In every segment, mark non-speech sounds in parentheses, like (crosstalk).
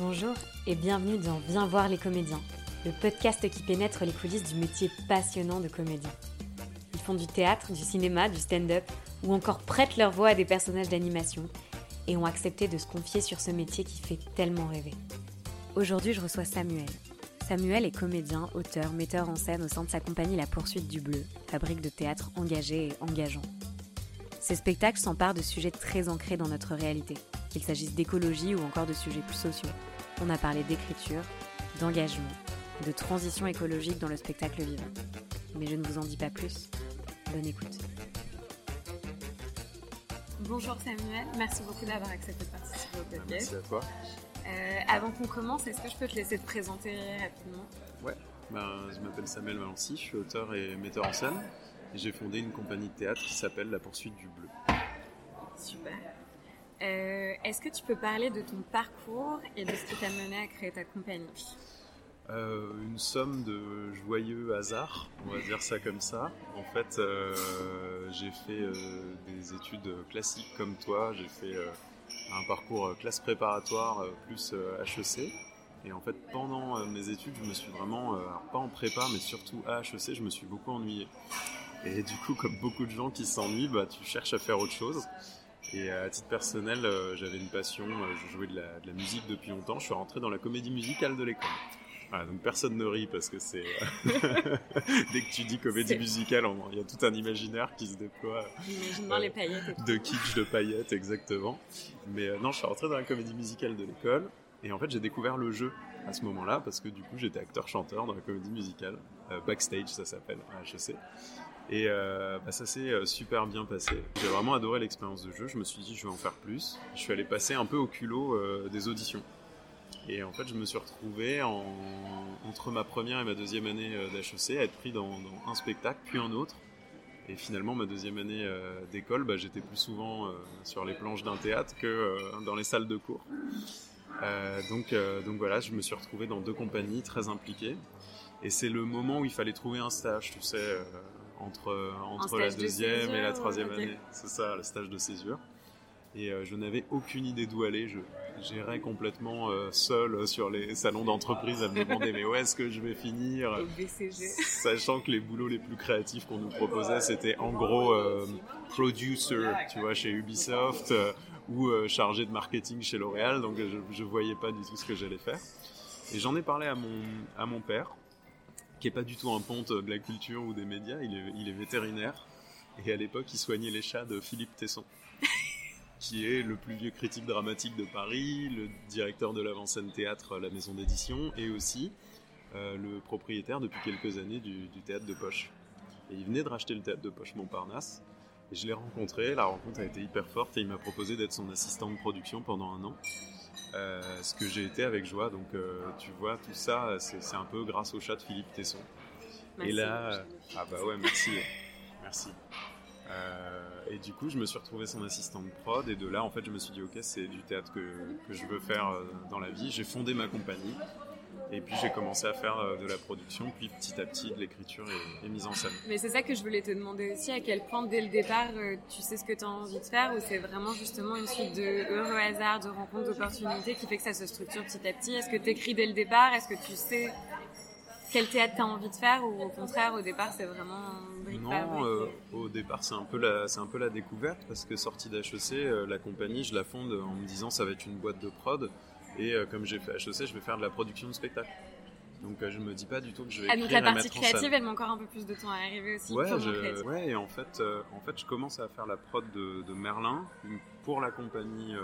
Bonjour et bienvenue dans Viens voir les comédiens, le podcast qui pénètre les coulisses du métier passionnant de comédien. Ils font du théâtre, du cinéma, du stand-up ou encore prêtent leur voix à des personnages d'animation et ont accepté de se confier sur ce métier qui fait tellement rêver. Aujourd'hui, je reçois Samuel. Samuel est comédien, auteur, metteur en scène au sein de sa compagnie La Poursuite du Bleu, fabrique de théâtre engagé et engageant. Ces spectacles s'emparent de sujets très ancrés dans notre réalité, qu'il s'agisse d'écologie ou encore de sujets plus sociaux. On a parlé d'écriture, d'engagement, de transition écologique dans le spectacle vivant. Mais je ne vous en dis pas plus. Bonne écoute. Bonjour Samuel, merci beaucoup d'avoir accepté de participer au podcast. Merci à toi. Euh, avant qu'on commence, est-ce que je peux te laisser te présenter rapidement? Ouais, ben, je m'appelle Samuel Valency, je suis auteur et metteur en scène. J'ai fondé une compagnie de théâtre qui s'appelle La Poursuite du Bleu. Super. Euh, est-ce que tu peux parler de ton parcours et de ce qui t'a mené à créer ta compagnie euh, Une somme de joyeux hasards, on va dire ça comme ça. En fait, euh, j'ai fait des études classiques comme toi. J'ai fait un parcours classe préparatoire plus HEC. Et en fait, pendant mes études, je me suis vraiment, pas en prépa, mais surtout à HEC, je me suis beaucoup ennuyé. Et du coup, comme beaucoup de gens qui s'ennuient, bah, tu cherches à faire autre chose. Et à titre personnel, euh, j'avais une passion, euh, je jouais de la, de la, musique depuis longtemps, je suis rentré dans la comédie musicale de l'école. Voilà, donc personne ne rit parce que c'est... Euh, (laughs) dès que tu dis comédie musicale, il y a tout un imaginaire qui se déploie. Imagine les paillettes. De kitsch, de paillettes, exactement. Mais non, je suis rentré dans la comédie musicale de l'école. Et en fait, j'ai découvert le jeu à ce moment-là parce que du coup, j'étais acteur-chanteur dans la comédie musicale. backstage, ça s'appelle, à HEC. Et euh, bah, ça s'est euh, super bien passé. J'ai vraiment adoré l'expérience de jeu. Je me suis dit, je vais en faire plus. Je suis allé passer un peu au culot euh, des auditions. Et en fait, je me suis retrouvé en, entre ma première et ma deuxième année d'HEC à être pris dans, un spectacle, puis un autre. Et finalement, ma deuxième année d'école, bah, j'étais plus souvent sur les planches d'un théâtre que dans les salles de cours. donc voilà, je me suis retrouvé dans deux compagnies très impliquées. Et c'est le moment où il fallait trouver un stage, tu sais entre, entre la deuxième et la troisième année. C'est ça, le stage de césure. Et euh, je n'avais aucune idée d'où aller. Je gérais complètement euh, seul sur les salons d'entreprise à me demander mais où est-ce que je vais finir? Sachant que les boulots les plus créatifs qu'on nous proposait, c'était en gros euh, producer, tu vois, chez Ubisoft ou chargé de marketing chez L'Oréal. Donc je ne voyais pas du tout ce que j'allais faire. Et j'en ai parlé à mon, à mon père, qui est pas du tout un ponte de la culture ou des médias, il est, il est vétérinaire. Et à l'époque, il soignait les chats de Philippe Tesson, (laughs) qui est le plus vieux critique dramatique de Paris, le directeur de l'avant-scène théâtre La Maison d'édition, et aussi euh, le propriétaire depuis quelques années du, du, théâtre de Poche. Et il venait de racheter le théâtre de Poche Montparnasse. Et je l'ai rencontré, la rencontre a été hyper forte et il m'a proposé d'être son assistant de production pendant un an. Euh, ce que j'ai été avec joie. Donc, euh, tu vois, tout ça, c'est un peu grâce au chat de Philippe Tesson. Merci, et là, ah bah ouais, merci, (laughs) merci. Euh, et du coup, je me suis retrouvé son assistant de prod, et de là, en fait, je me suis dit, ok, c'est du théâtre que, que, je veux faire dans la vie. J'ai fondé ma compagnie, et puis j'ai commencé à faire euh, de la production, puis petit à petit de l'écriture et, mise en scène. Mais c'est ça que je voulais te demander aussi, à quel point dès le départ euh, tu sais ce que tu as envie de faire ou c'est vraiment justement une suite de heureux hasards, de rencontres, d'opportunités qui fait que ça se structure petit à petit? Est-ce que tu écris dès le départ? Est-ce que tu sais quel théâtre tu as envie de faire ou au contraire au départ c'est vraiment Non, euh, au départ c'est un peu la c'est un peu la découverte parce que sortie d'HEC, la compagnie je la fonde en me disant ça va être une boîte de prod et euh, comme j'ai fait HEC, je vais faire de la production de spectacle. Donc euh, je me dis pas du tout que je vais ah, donc la partie créative, elle met encore un peu plus de temps à arriver aussi. Ouais, je, ouais et en fait, euh, en fait, je commence à faire la prod de, de Merlin pour la compagnie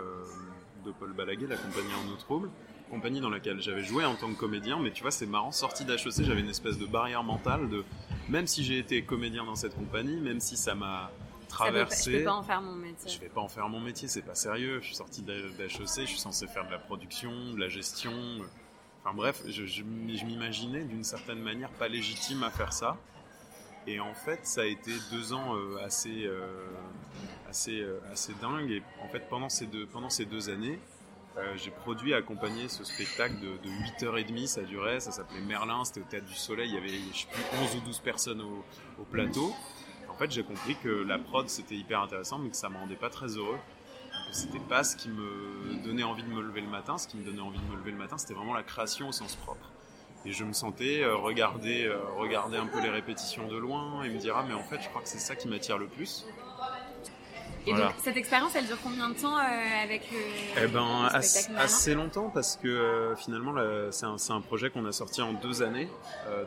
de Paul Balaguer, la compagnie en eau trouble, compagnie dans laquelle j'avais joué en tant que comédien. Mais tu vois, c'est marrant, sorti d'HEC, j'avais une espèce de barrière mentale de même si j'ai été comédien dans cette compagnie, même si ça m'a traverser. je peux pas en faire mon métier. Je vais pas en faire mon métier, c'est pas sérieux. Je suis sorti d'HEC, je suis censé faire de la production, de la gestion. Enfin bref, je, je, m'imaginais d'une certaine manière pas légitime à faire ça. Et en fait, ça a été deux ans euh, assez, euh, assez, euh, assez dingue. Et en fait, pendant ces deux, pendant ces deux années, j'ai produit et accompagné ce spectacle de, de 8h30, ça durait, ça s'appelait Merlin, c'était au Théâtre du Soleil, il y avait je sais plus 11 ou 12 personnes au, au plateau en fait, j'ai compris que la prod c'était hyper intéressant, mais que ça me rendait pas très heureux c'était pas ce qui me donnait envie de me lever le matin. Ce qui me donnait envie de me lever le matin, c'était vraiment la création au sens propre. Et je me sentais euh, regarder, euh, regarder un peu les répétitions de loin et me dire ah mais en fait je crois que c'est ça qui m'attire le plus. Et donc cette expérience, elle dure combien de temps euh, avec le, eh ben, assez, longtemps parce que finalement c'est un, un, projet qu'on a sorti en deux années.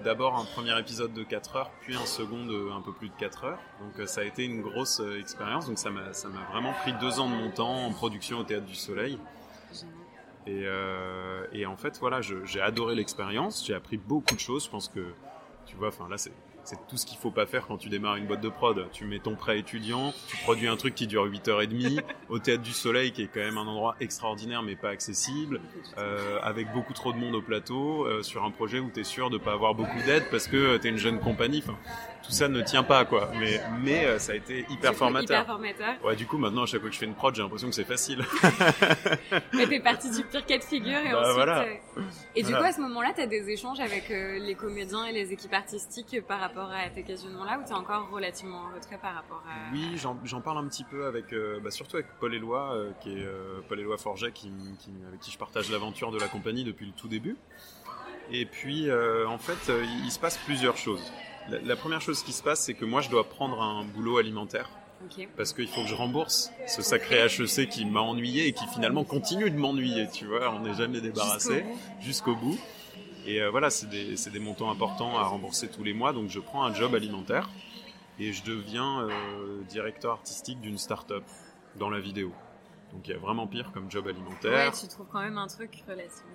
D'abord un premier épisode de 4 heures, puis un second de un peu plus de 4 heures. Donc ça a été une grosse expérience. Donc ça m'a vraiment pris deux ans de mon temps en production au Théâtre du Soleil. Euh, et, en fait, voilà, j'ai adoré l'expérience, j'ai appris beaucoup de choses. Je pense que, tu vois, enfin là, c'est c'est tout ce qu'il faut pas faire quand tu démarres une boîte de prod. Tu mets ton prêt étudiant, tu produis un truc qui dure 8h30 (laughs) au Théâtre du Soleil qui est quand même un endroit extraordinaire mais pas accessible, euh, avec beaucoup trop de monde au plateau, euh, sur un projet où tu es sûr de pas avoir beaucoup d'aide parce que tu es une jeune compagnie. Enfin, tout ça ne tient pas quoi. Mais, mais euh, ça a été hyper formateur. hyper formateur. Ouais, du coup maintenant à chaque fois que je fais une prod, j'ai l'impression que c'est facile. (laughs) mais t'es parti du pire cas de figure et bah, ensuite. Voilà. Euh, et du coup à ce moment-là, t'as des échanges avec euh, les comédiens et les équipes artistiques par rapport à tes questionnements-là, ou t'es encore relativement en retrait par rapport à. Oui, j'en parle un petit peu avec, bah, surtout avec Paul Éloi, qui est Paul Éloi Forget, qui, qui, avec qui je partage l'aventure de la compagnie depuis le tout début. Et puis, en fait, il se passe plusieurs choses. La, première chose qui se passe, c'est que moi, je dois prendre un boulot alimentaire. Parce qu'il faut que je rembourse ce sacré HEC qui m'a ennuyé et qui finalement continue de m'ennuyer, tu vois, on n'est jamais débarrassé jusqu'au bout. Et euh, voilà, c'est des, des, montants importants à rembourser tous les mois, donc je prends un job alimentaire et je deviens euh, directeur artistique d'une start-up dans la vidéo. Donc il y a vraiment pire comme job alimentaire. Ouais, tu trouves quand même un truc relativement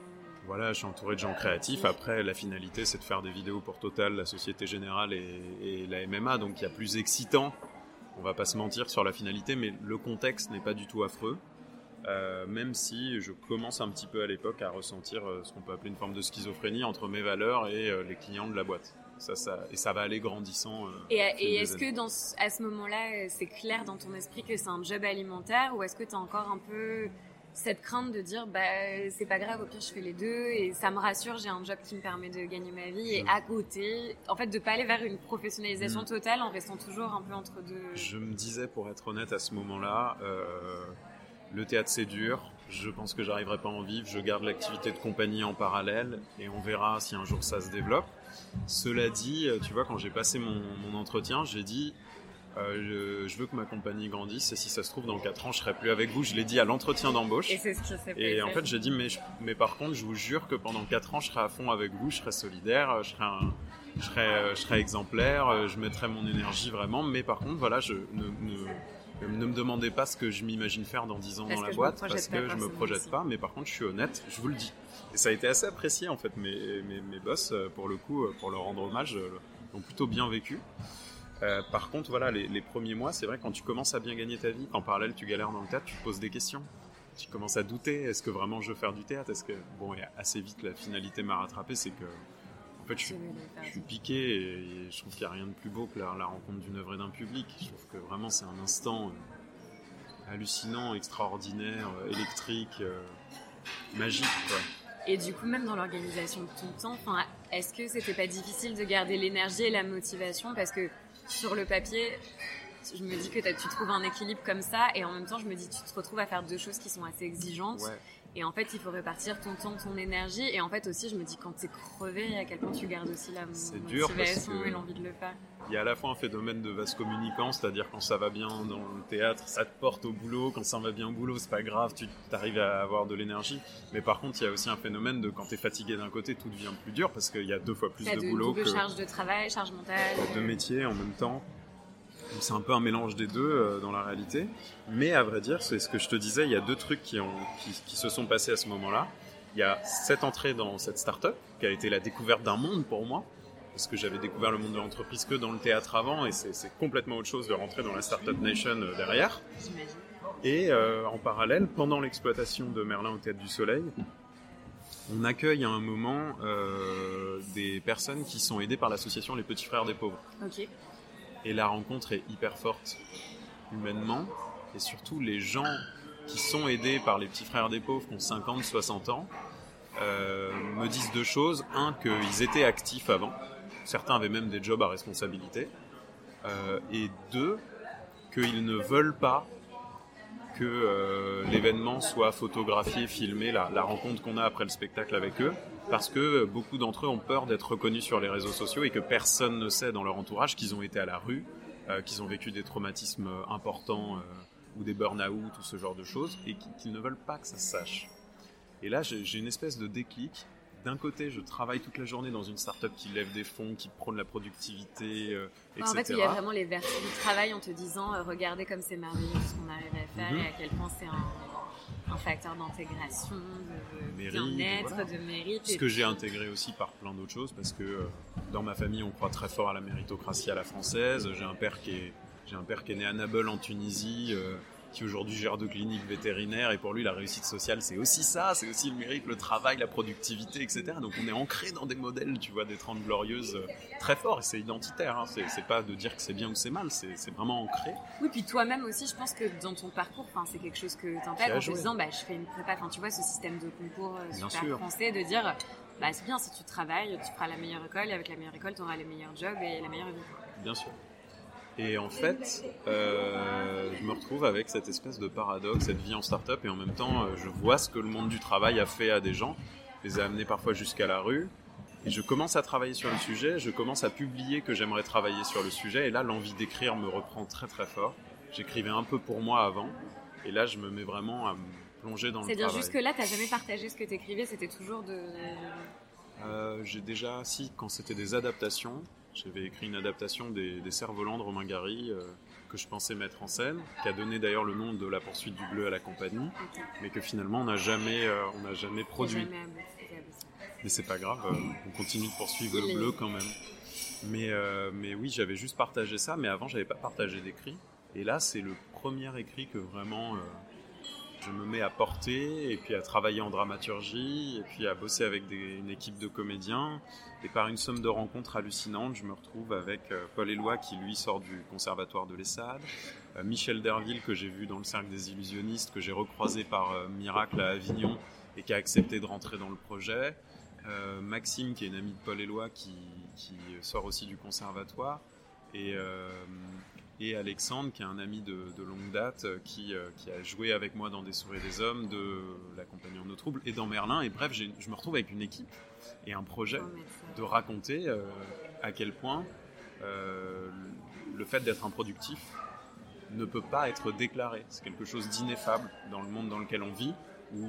voilà, je suis entouré de gens créatifs. Après, la finalité, c'est de faire des vidéos pour Total, la Société Générale et, la MMA. Donc, il y a plus excitant. On va pas se mentir sur la finalité, mais le contexte n'est pas du tout affreux. Euh, même si je commence un petit peu à l'époque à ressentir euh, ce qu'on peut appeler une forme de schizophrénie entre mes valeurs et euh, les clients de la boîte. Ça, ça, et ça va aller grandissant. et, et est-ce que dans, à ce moment-là, c'est clair dans ton esprit que c'est un job alimentaire ou est-ce que tu as encore un peu cette crainte de dire bah c'est pas grave au pire je fais les deux et ça me rassure j'ai un job qui me permet de gagner ma vie et à côté en fait de pas aller vers une professionnalisation mm. totale en restant toujours un peu entre deux je me disais pour être honnête à ce moment-là le théâtre c'est dur je pense que j'arriverai pas à en vivre je garde l'activité de compagnie en parallèle et on verra si un jour ça se développe cela dit tu vois quand j'ai passé mon, mon entretien j'ai dit euh, je, veux que ma compagnie grandisse et si ça se trouve dans 4 ans je serai plus avec vous. Je l'ai dit à l'entretien d'embauche. Et c'est ce qui s'est Et en fait j'ai dit mais, mais par contre je vous jure que pendant 4 ans je serai à fond avec vous, je serai solidaire, je serai, je serai, je serai exemplaire, je mettrai mon énergie vraiment. Mais par contre voilà, je ne, ne, ne me demandez pas ce que je m'imagine faire dans 10 ans dans la boîte parce que je me projette pas. Mais par contre je suis honnête, je vous le dis. Et ça a été assez apprécié en fait. Mes, mes, mes boss pour le coup, pour leur rendre hommage, l'ont plutôt bien vécu. Euh, par contre, voilà, les, premiers mois, c'est vrai, quand tu commences à bien gagner ta vie, en parallèle tu galères dans le théâtre, tu te poses des questions. Tu commences à douter, est-ce que vraiment je veux faire du théâtre? Est-ce que bon, et assez vite la finalité m'a rattrapé, c'est que fait, je, suis piqué et, je trouve qu'il n'y a rien de plus beau que la, rencontre d'une œuvre et d'un public. Je trouve que vraiment c'est un instant euh, hallucinant, extraordinaire, euh, électrique, magique. Et du coup, même dans l'organisation de ton temps, est-ce que c'était pas difficile de garder l'énergie et la motivation? Parce que sur le papier, je me dis que tu trouves un équilibre comme ça et en même temps je me dis tu te retrouves à faire deux choses qui sont assez exigeantes et en fait il faut répartir ton temps, ton énergie et en fait aussi je me dis quand tu es crevé à quel point tu gardes aussi la motivation et l'envie de le faire. Il y a à la fois un phénomène de vase communicant, c'est-à-dire quand ça va bien dans le théâtre, ça te porte au boulot, quand ça va bien au boulot, c'est pas grave, tu arrives à avoir de l'énergie. Mais par contre, il y a aussi un phénomène de quand tu es fatigué d'un côté, tout devient plus dur parce qu'il y a deux fois plus de, de, boulot. que charge de travail, charge mentale. Deux métiers en même temps. C'est un peu un mélange des deux euh, dans la réalité. Mais à vrai dire, c'est ce que je te disais, il y a deux trucs qui, ont, qui, se sont passés à ce moment-là. Il y a cette entrée dans cette start-up qui a été la découverte d'un monde pour moi. Parce que j'avais découvert le monde de l'entreprise que dans le théâtre avant et c'est complètement autre chose de rentrer dans la Startup Nation euh, derrière. Et euh, en parallèle, pendant l'exploitation de Merlin au Théâtre du Soleil, on accueille à un moment des personnes qui sont aidées par l'association Les Petits Frères des Pauvres. Et la rencontre est hyper forte humainement. Et surtout, les gens qui sont aidés par les petits frères des pauvres qui ont 50, 60 ans, euh, me disent deux choses. Un, qu'ils étaient actifs avant. Certains avaient même des jobs à responsabilité. Euh, et deux, qu'ils ne veulent pas que euh, l'événement soit photographié, filmé, la, la rencontre qu'on a après le spectacle avec eux, parce que beaucoup d'entre eux ont peur d'être reconnus sur les réseaux sociaux et que personne ne sait dans leur entourage qu'ils ont été à la rue, euh, qu'ils ont vécu des traumatismes importants euh, ou des burn-out ou ce genre de choses, et qu'ils ne veulent pas que ça se sache. Et là, j'ai une espèce de déclic d'un côté, je travaille toute la journée dans une start-up qui lève des fonds, qui prône la productivité, euh, etc. En fait, il y a vraiment les vertus du travail en te disant euh, regardez comme c'est merveilleux ce qu'on arrive à faire Mhm. et à quel point c'est un, un facteur d'intégration, de bien-être, voilà. de mérite. Ce que j'ai intégré aussi par plein d'autres choses, parce que euh, dans ma famille, on croit très fort à la méritocratie à la française. J'ai un père qui est, j'ai un père qui est né à Nabeul en Tunisie, euh, qui aujourd'hui gère deux cliniques vétérinaires, et pour lui, la réussite sociale, c'est aussi ça, c'est aussi le mérite, le travail, la productivité, etc. Donc on est ancré dans des modèles, tu vois, des 30 glorieuses euh, très forts, et c'est identitaire. Hein. C'est, pas de dire que c'est bien ou c'est mal, c'est, vraiment ancré. Oui, puis toi-même aussi, je pense que dans ton parcours, c'est quelque chose que t'intègres en te disant, bah, je fais une prépa. Enfin, tu vois, ce système de concours euh, Bien super français, de dire, bah, c'est bien si tu travailles, tu feras la meilleure école, et avec la meilleure école, tu auras les meilleurs jobs et la meilleure vie. Bien sûr. Et en fait, euh, je me retrouve avec cette espèce de paradoxe, cette vie en start-up, et en même temps, euh, je vois ce que le monde du travail a fait à des gens, les a amenés parfois jusqu'à la rue, et je commence à travailler sur le sujet, je commence à publier que j'aimerais travailler sur le sujet, et là, l'envie d'écrire me reprend très très fort. J'écrivais un peu pour moi avant, et là, je me mets vraiment à me plonger dans le C'est-à-dire, jusque-là, t'as jamais partagé ce que t'écrivais, c'était toujours de. Euh, j'ai déjà, si, quand c'était des adaptations, j'avais écrit une adaptation des, des Cerfs-Volants de Romain Gary euh, que je pensais mettre en scène, qui a donné d'ailleurs le nom de La poursuite du bleu à la compagnie, mais que finalement on n'a jamais, euh, on n'a jamais produit. Jamais. Mais c'est pas grave, euh, on continue de poursuivre le bleu quand même. Mais, euh, mais oui, j'avais juste partagé ça, mais avant j'avais pas partagé d'écrit. Et là, c'est le premier écrit que vraiment je me mets à porter, et puis à travailler en dramaturgie, et puis à bosser avec des- une équipe de comédiens. Et par une somme de rencontres hallucinantes, je me retrouve avec euh, Paul Éloi qui lui sort du conservatoire de l'ESSAD, euh, Michel Derville que j'ai vu dans le cercle des illusionnistes, que j'ai recroisé par euh, miracle à Avignon et qui a accepté de rentrer dans le projet. Maxime qui est une amie de Paul Éloi qui, sort aussi du conservatoire. Et, et Alexandre qui est un ami de, de longue date euh, qui, euh, qui a joué avec moi dans Des souris des hommes, de La compagnie en eau trouble et dans Merlin. Et bref, je me retrouve avec une équipe et un projet ça. de raconter euh, à quel point le fait d'être improductif ne peut pas être déclaré. C'est quelque chose d'ineffable dans le monde dans lequel on vit, où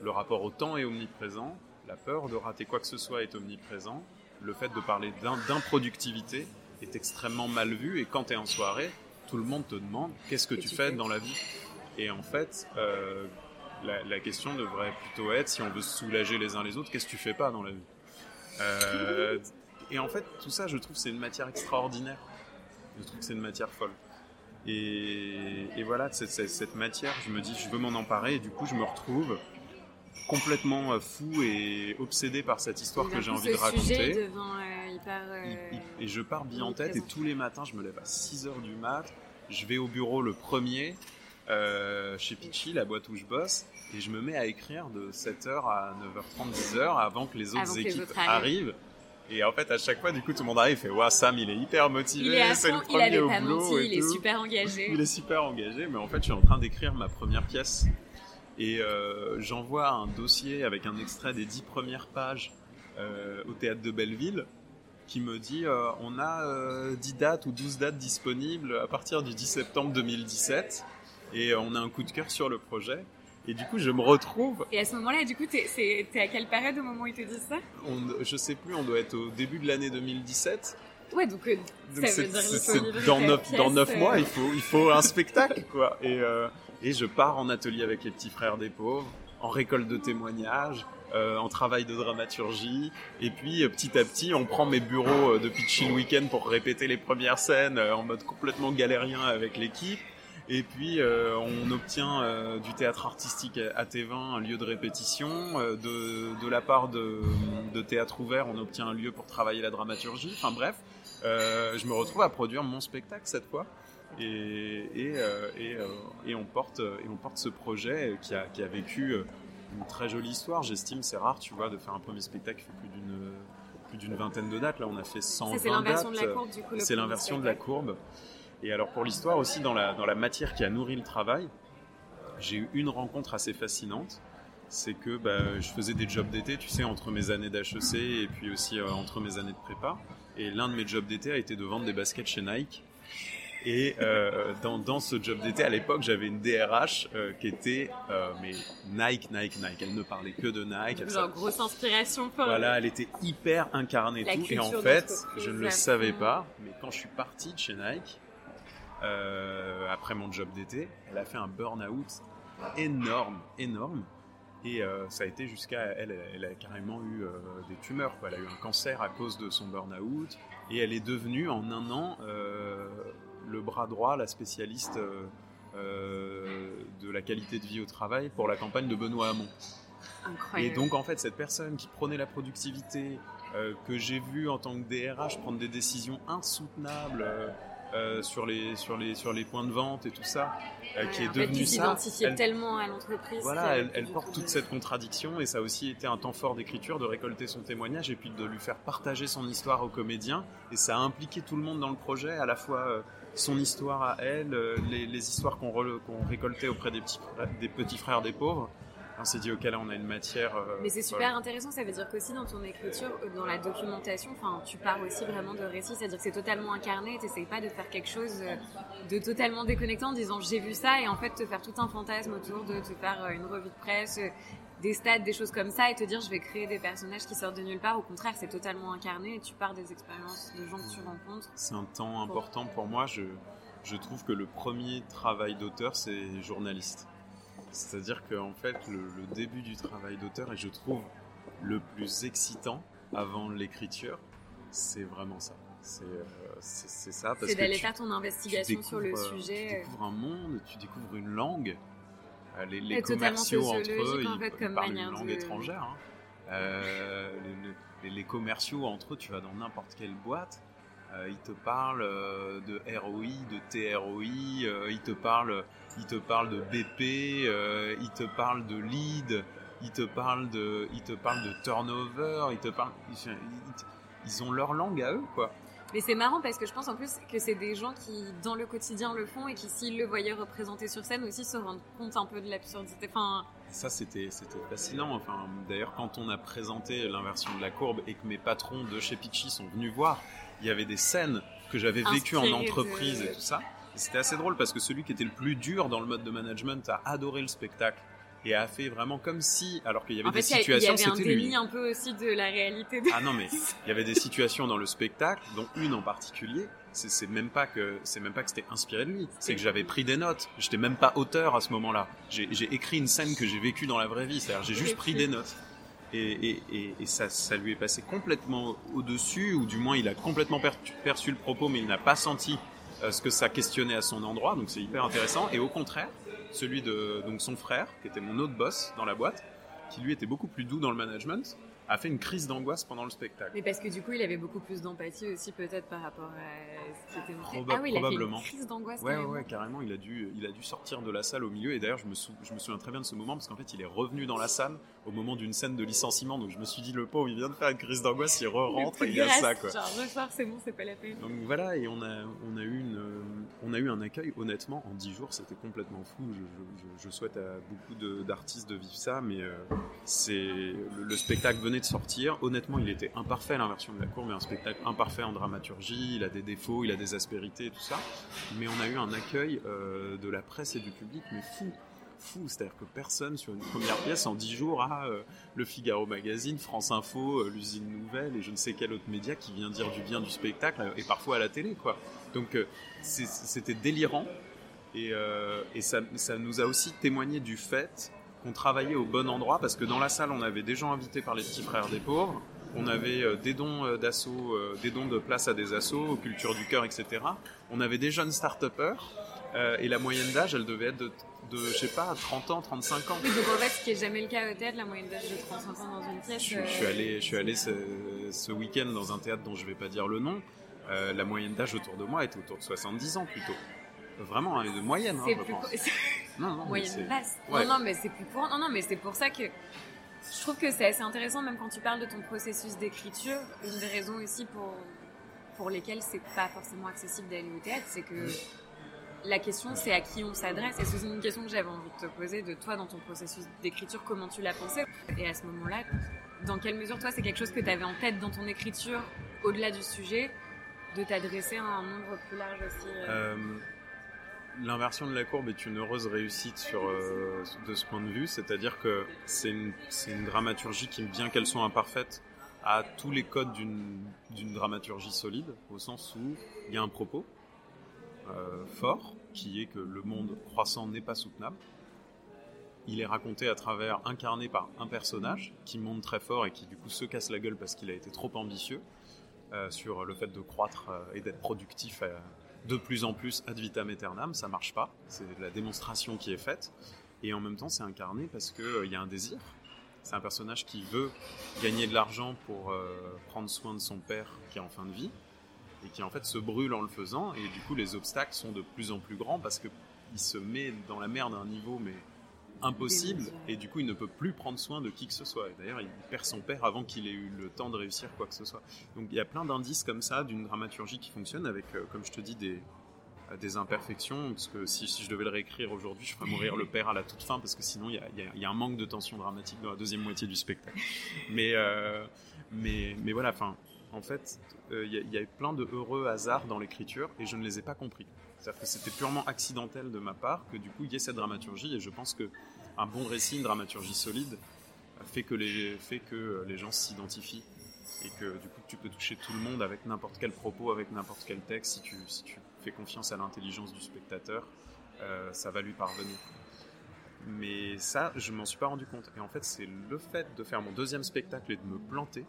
le rapport au temps est omniprésent, la peur de rater quoi que ce soit est omniprésent, le fait de parler d'im- d'improductivité est extrêmement mal vu, et quand tu es en soirée, tout le monde te demande qu'est-ce que tu tu fais fais. dans la vie? Et en fait, euh, la, la question devrait plutôt être, si on veut se soulager les uns les autres, qu'est-ce que tu fais pas dans la vie? Euh, Et en fait, tout ça, je trouve, c'est une matière extraordinaire. Je trouve que c'est une matière folle. Et, et voilà, cette matière, je me dis, je veux m'en emparer, et du coup, je me retrouve complètement euh, fou et obsédé par cette histoire que j'ai envie de raconter. euh, hyper. euh, Il- il- Et je pars bien en tête et tous les matins je me lève à 6h du mat, je vais au bureau le premier euh, chez Pitchy, la boîte où je bosse, et je me mets à écrire de 7h à 9h30, 10h avant que les autres Avant que les équipes autres arrivent. arrivent. Et en fait, à chaque fois, du coup, tout le monde arrive et fait Waouh, Sam, il est hyper motivé, Il est c'est le il premier avait au boulot. menti, il est tout. super engagé. (laughs) Il est super engagé, mais en fait, je suis en train d'écrire ma première pièce. Et euh, j'envoie un dossier avec un extrait des dix premières pages euh, au théâtre de Belleville qui me dit euh, on a euh, 10 dates ou 12 dates disponibles à partir du 10 septembre 2017 et on a un coup de cœur sur le projet. Et du coup, je me retrouve, Et à ce moment-là, du coup, t'es t'es à quelle période au moment où ils te disent ça? On, je sais plus, on doit être au début de l'année 2017. Ouais, donc, euh, Donc ça veut dire dans ta 9 pièce, dans neuf euh, mois, il faut il faut un spectacle quoi. Et et je pars en atelier avec les petits frères des pauvres, en récolte de témoignages, euh, en travail de dramaturgie. Et puis euh, petit à petit, on prend mes bureaux euh, de pitchy le week-end pour répéter les premières scènes euh, en mode complètement galérien avec l'équipe. Et puis on obtient du théâtre artistique à Tévin un lieu de répétition. de, la part de, de théâtre ouvert, on obtient un lieu pour travailler la dramaturgie. Enfin bref, je me retrouve à produire mon spectacle cette fois. Et, et, euh, et, euh, et on porte, et on porte ce projet qui a, qui a vécu euh, une très jolie histoire. J'estime c'est rare, tu vois, de faire un premier spectacle qui fait plus d'une plus d'une vingtaine de dates. Là, on a fait 120 Ça, c'est l'inversion de dates. la courbe, du coup. C'est l'inversion de la courbe. Et alors pour l'histoire aussi, dans la, dans la matière qui a nourri le travail, j'ai eu une rencontre assez fascinante. C'est que bah, je faisais des jobs d'été, tu sais, entre mes années d'HEC et puis aussi euh, entre mes années de prépa. Et l'un de mes jobs d'été a été de vendre des baskets chez Nike. Et euh, dans, dans, ce job d'été, à l'époque, j'avais une DRH euh, qui était euh, mais Nike, Nike, Nike. Elle ne parlait que de Nike. Elle Genre grosse inspiration pour. Voilà, elle était hyper incarnée tout. Et en fait, je ne le savais pas, mais quand je suis parti de chez Nike, après mon job d'été, elle a fait un burn-out énorme, énorme. Et ça a été jusqu'à elle, elle, a carrément eu des tumeurs. Quoi. Elle a eu un cancer à cause de son burn-out. Et elle est devenue en un an le bras droit, la spécialiste euh, euh, de la qualité de vie au travail pour la campagne de Benoît Hamon. Incroyable. Et donc en fait cette personne qui prenait la productivité, euh, que j'ai vu en tant que DRH prendre des décisions insoutenables sur, les, sur, les, sur les points de vente et tout ça, qui est devenue ça. Elle tellement à l'entreprise. Voilà, elle, elle porte toute cette contradiction et ça a aussi été un temps fort d'écriture, de récolter son témoignage et puis de lui faire partager son histoire aux comédiens. Et ça a impliqué tout le monde dans le projet, à la fois son histoire à elle, euh, les, histoires qu'on récoltait auprès des petits, des petits frères des pauvres. On s'est dit, ok, là, on a une matière. Euh, Mais c'est super intéressant. Ça veut dire qu'aussi dans ton écriture, euh, dans la documentation, tu pars aussi vraiment de récits. C'est-à-dire que c'est totalement incarné. T'essayes pas de faire quelque chose de totalement déconnectant en disant j'ai vu ça et en fait te faire tout un fantasme autour de te faire une revue de presse, des stades, des choses comme ça et te dire je vais créer des personnages qui sortent de nulle part. Au contraire, c'est totalement incarné et tu pars des expériences de gens que tu rencontres. C'est un temps important pour moi. Je, je trouve que le premier travail d'auteur, c'est journaliste. C'est-à-dire qu'en fait, le, début du travail d'auteur, et je trouve le plus excitant avant l'écriture, c'est vraiment ça. C'est euh, ça. C'est d'aller faire ton investigation sur le euh, sujet. Tu découvres un monde, tu découvres une langue. Euh, les, les commerciaux entre eux, ils parlent une langue étrangère. Hein. Euh, les, les, commerciaux entre eux, tu vas dans n'importe quelle boîte, euh, ils te parlent de ROI, de TROI, ils te parlent, ils te parlent de BP, ils te parlent de lead, ils te parlent de, ils te parlent de turnover, ils te parlent, ils ont leur langue à eux quoi. Mais c'est marrant parce que je pense en plus que c'est des gens qui, dans le quotidien, le font et qui, s'ils le voyaient représenté sur scène aussi, se rendent compte un peu de l'absurdité. Enfin... Ça, c'était fascinant. Enfin, D'ailleurs, quand on a présenté l'inversion de la courbe et que mes patrons de chez Pitchy sont venus voir, il y avait des scènes que j'avais vécues en entreprise et tout ça. C'était assez drôle parce que celui qui était le plus dur dans le mode de management a adoré le spectacle et a fait vraiment comme si, alors qu'il y avait des situations, c'était lui. Il y avait un déni un peu aussi de la réalité. Ah non, mais il y avait des situations dans le spectacle, dont une en particulier. C'est même pas que c'est même pas que c'était inspiré de lui. C'est que j'avais pris des notes. J'étais même pas auteur à ce moment-là. J'ai écrit une scène que j'ai vécue dans la vraie vie. C'est-à-dire j'ai juste pris des notes. Et, et, et, ça, ça lui est passé complètement au-dessus, ou du moins il a complètement perçu le propos, mais il n'a pas senti euh, ce que ça questionnait à son endroit. Donc c'est hyper intéressant. Et au contraire, celui de son frère, qui était mon autre boss dans la boîte, qui lui était beaucoup plus doux dans le management, a fait une crise d'angoisse pendant le spectacle. Mais parce que du coup, il avait beaucoup plus d'empathie aussi, peut-être par rapport à ce qui était montré. ah oui, il a fait une crise d'angoisse. Ouais, carrément. ouais, carrément. Il a dû, il a dû sortir de la salle au milieu. Et d'ailleurs, je me, je me souviens très bien de ce moment parce qu'en fait, il est revenu dans la salle au moment d'une scène de licenciement. Donc, je me suis dit, le pauvre, il vient de faire une crise d'angoisse, il re-rentre et il a ça, quoi. Genre, le soir, c'est bon, c'est pas la peine. Donc voilà, et on a, on a eu une, on a eu un accueil. Honnêtement, en 10 jours, c'était complètement fou. Je, je, souhaite à beaucoup d'artistes de, vivre ça, mais euh, c'est le, le, spectacle venait de sortir. Honnêtement, il était imparfait l'inversion de la cour, mais un spectacle imparfait en dramaturgie, il a des défauts, il a des aspérités, tout ça. Mais on a eu un accueil euh, de la presse et du public, mais fou. Fou, c'est-à-dire que personne sur une première pièce en dix jours a euh, le Figaro Magazine, France Info, euh, l'usine Nouvelle et je ne sais quel autre média qui vient dire du bien du spectacle et parfois à la télé quoi. Donc c'était délirant. Et, ça, nous a aussi témoigné du fait qu'on travaillait au bon endroit parce que dans la salle, on avait des gens invités par les petits frères des pauvres, on avait euh, des dons euh, d'assaut, euh, des dons de place à des assos, aux cultures du cœur, etc. On avait des jeunes start-upers et la moyenne d'âge, elle devait être de, de, je sais pas, 30 ans, 35 ans. Oui, donc en fait, ce qui est jamais le cas au théâtre, la moyenne d'âge de 35 ans dans une pièce. Je, suis allé, je suis allé ce, ce week-end dans un théâtre dont je vais pas dire le nom. la moyenne d'âge autour de moi était autour de 70 ans plutôt. Vraiment, hein, de moyenne, hein, je pense. (laughs) Non, non, moyenne basse. Non, non, mais c'est plus courant. Non, non, mais c'est pour ça que je trouve que c'est assez intéressant, même quand tu parles de ton processus d'écriture. Une des raisons aussi pour, pour lesquelles c'est pas forcément accessible d'aller au théâtre, c'est que la question, c'est à qui on s'adresse. Et c'est une question que j'avais envie de te poser, de toi, dans ton processus d'écriture, comment tu l'as pensé Et à ce moment-là, dans quelle mesure, toi, c'est quelque chose que tu avais en tête dans ton écriture, au-delà du sujet, de t'adresser à un nombre plus large aussi euh euh, L'inversion de la courbe est une heureuse réussite sur, euh, de ce point de vue, c'est-à-dire que c'est une, dramaturgie qui, bien qu'elle soit imparfaite, a tous les codes d'une dramaturgie solide, au sens où il y a un propos, euh, fort, qui est que le monde croissant n'est pas soutenable. Il est raconté à travers, incarné par un personnage qui monte très fort et qui du coup se casse la gueule parce qu'il a été trop ambitieux euh, sur le fait de croître et d'être productif de plus en plus ad vitam aeternam. Ça marche pas, c'est la démonstration qui est faite. Et en même temps, c'est incarné parce qu'il y a un désir. C'est un personnage qui veut gagner de l'argent pour prendre soin de son père qui est en fin de vie et qui en fait se brûle en le faisant et du coup les obstacles sont de plus en plus grands parce que il se met dans la merde à un niveau mais impossible et du coup il ne peut plus prendre soin de qui que ce soit. D'ailleurs il perd son père avant qu'il ait eu le temps de réussir quoi que ce soit. Donc il y a plein d'indices comme ça d'une dramaturgie qui fonctionne avec euh, comme je te dis des euh, des imperfections parce que si, je devais le réécrire aujourd'hui je ferais mourir le père à la toute fin parce que sinon il y a, un manque de tension dramatique dans la deuxième moitié du spectacle. Mais euh, mais mais voilà enfin en fait, il euh, y, a eu plein de heureux hasards dans l'écriture et je ne les ai pas compris. C'est-à-dire que c'était purement accidentel de ma part que du coup il y ait cette dramaturgie et je pense que un bon récit, une dramaturgie solide, fait que les, fait que les gens s'identifient et que du coup tu peux toucher tout le monde avec n'importe quel propos, avec n'importe quel texte. Si tu, si tu fais confiance à l'intelligence du spectateur, euh, ça va lui parvenir. Mais ça, je m'en suis pas rendu compte. Et en fait, c'est le fait de faire mon deuxième spectacle et de me planter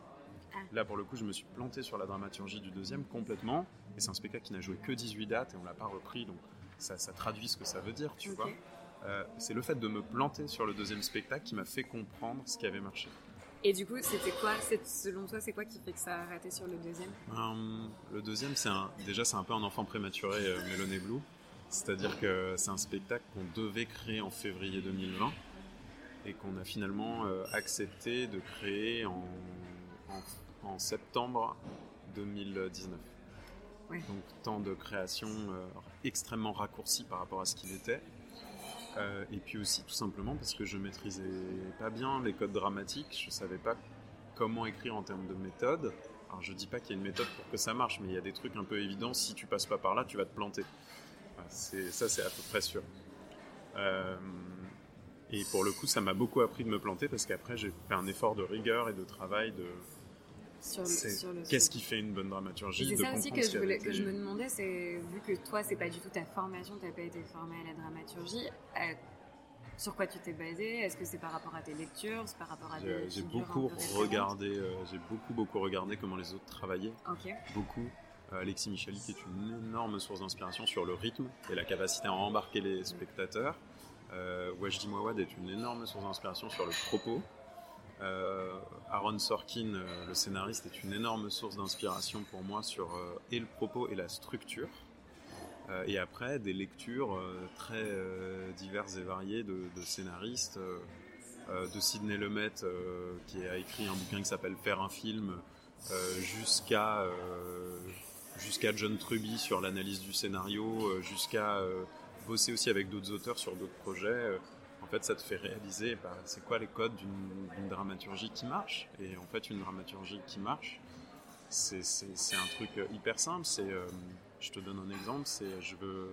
Là, pour le coup, je me suis planté sur la dramaturgie du deuxième complètement. Et c'est un spectacle qui n'a joué que 18 dates et on l'a pas repris, donc ça, traduit ce que ça veut dire, tu vois. Euh, c'est le fait de me planter sur le deuxième spectacle qui m'a fait comprendre ce qui avait marché. Et du coup, c'était quoi Selon toi, c'est quoi qui fait que ça a raté sur le deuxième? Euh, Le deuxième, c'est un, déjà, c'est un peu un enfant prématuré, euh, Blue. C'est-à-dire que c'est un spectacle qu'on devait créer en février 2020 et qu'on a finalement euh, accepté de créer en, en en septembre 2019. Donc temps de création euh, extrêmement raccourci par rapport à ce qu'il était. Euh, et puis aussi tout simplement parce que je maîtrisais pas bien les codes dramatiques, je savais pas comment écrire en termes de méthode. Alors je dis pas qu'il y a une méthode pour que ça marche, mais il y a des trucs un peu évidents, si tu passes pas par là, tu vas te planter. ça c'est à peu près sûr. Euh, et pour le coup, ça m'a beaucoup appris de me planter parce qu'après j'ai fait un effort de rigueur et de travail de, Qu'est-ce qui fait une bonne dramaturgie C'est ça aussi que je, que je me demandais, c'est vu que toi, c'est pas du tout ta formation, tu n'as pas été formé à la dramaturgie. Euh, sur quoi tu t'es basé Est-ce que c'est par rapport à tes lectures C'est par rapport à des J'ai beaucoup regardé, euh, j'ai beaucoup beaucoup regardé comment les autres travaillaient. Beaucoup. Euh, Alexis Michali qui est une énorme source d'inspiration sur le rythme et la capacité à embarquer les spectateurs. Euh, Wajdi Mouawad est une énorme source d'inspiration sur le propos. Euh, Aaron Sorkin, euh, le scénariste, est une énorme source d'inspiration pour moi sur euh, et le propos et la structure. et après, des lectures très diverses et variées de, scénaristes, de Sidney Lumet, qui a écrit un bouquin qui s'appelle Faire un film, jusqu'à jusqu'à John Truby sur l'analyse du scénario, jusqu'à bosser aussi avec d'autres auteurs sur d'autres projets en fait, ça te fait réaliser bah, c'est quoi les codes d'une dramaturgie qui marche? Et en fait, une dramaturgie qui marche, c'est un truc hyper simple. Euh, je te donne un exemple, c'est je veux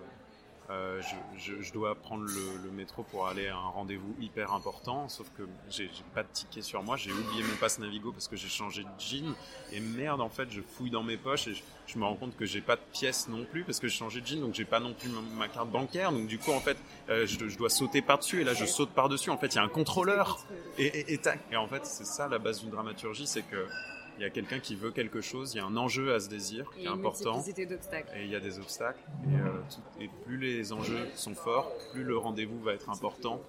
euh, je, dois prendre le, métro pour aller à un rendez-vous hyper important, sauf que j'ai pas de ticket sur moi, j'ai oublié mon passe Navigo parce que j'ai changé de jean, et merde, en fait, je fouille dans mes poches et je, me rends compte que j'ai pas de pièces non plus parce que j'ai changé de jean, donc j'ai pas non plus ma, carte bancaire, donc du coup, en fait, euh, je, dois sauter par-dessus, et là, je saute par-dessus, en fait, il y a un contrôleur, et, et, et, et en fait, c'est ça la base d'une dramaturgie, c'est que il y a quelqu'un qui veut quelque chose, il y a un enjeu à ce désir qui est important. Et il y a des obstacles. Et, euh, plus les enjeux sont forts, plus le rendez-vous va être important.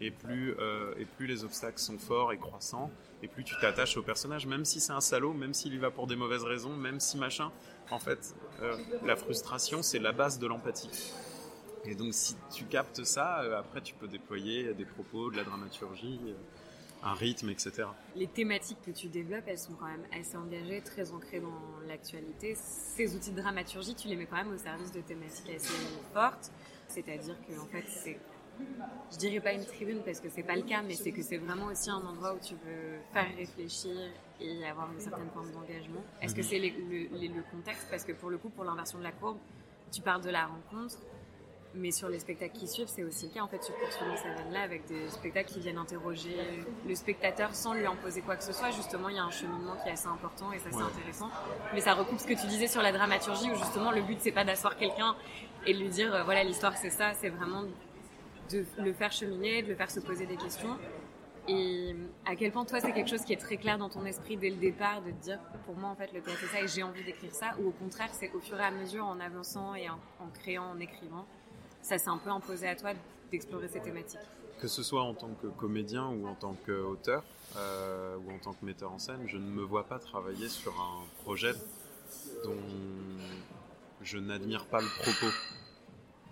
Et plus, euh, et plus les obstacles sont forts et croissants, et plus tu t'attaches au personnage, même si c'est un salaud, même s'il y va pour des mauvaises raisons, même si machin. En fait, euh, la frustration, c'est la base de l'empathie. Et donc, si tu captes ça, après, tu peux déployer des propos, de la dramaturgie un rythme, etc. Les thématiques que tu développes, elles sont quand même assez engagées, très ancrées dans l'actualité. Ces outils de dramaturgie, tu les mets quand même au service de thématiques assez fortes. C'est-à-dire que, en fait, c'est je dirais pas une tribune parce que c'est pas le cas, mais c'est que c'est vraiment aussi un endroit où tu veux faire réfléchir et avoir une certaine forme d'engagement. Est-ce que mhm. c'est le, contexte? Parce que pour le coup, pour l'inversion de la courbe, tu parles de la rencontre, mais sur les spectacles qui suivent, c'est aussi le cas. En fait, tu poursuis dans cette veine-là avec des spectacles qui viennent interroger le spectateur sans lui imposer quoi que ce soit. Justement, il y a un cheminement qui est assez important et ça, c'est intéressant. Mais ça recoupe ce que tu disais sur la dramaturgie où justement, le but, c'est pas d'asseoir quelqu'un et de lui dire, euh, voilà, l'histoire, c'est ça. C'est vraiment de le faire cheminer, de le faire se poser des questions. Et à quel point toi c'est quelque chose qui est très clair dans ton esprit dès le départ de te dire pour moi en fait le théâtre c'est ça et j'ai envie d'écrire ça ou au contraire c'est au fur et à mesure en avançant et en, créant, en écrivant, ça s'est un peu imposé à toi d'explorer ces thématiques? Que ce soit en tant que comédien ou en tant qu'auteur euh, ou en tant que metteur en scène, je ne me vois pas travailler sur un projet dont je n'admire pas le propos.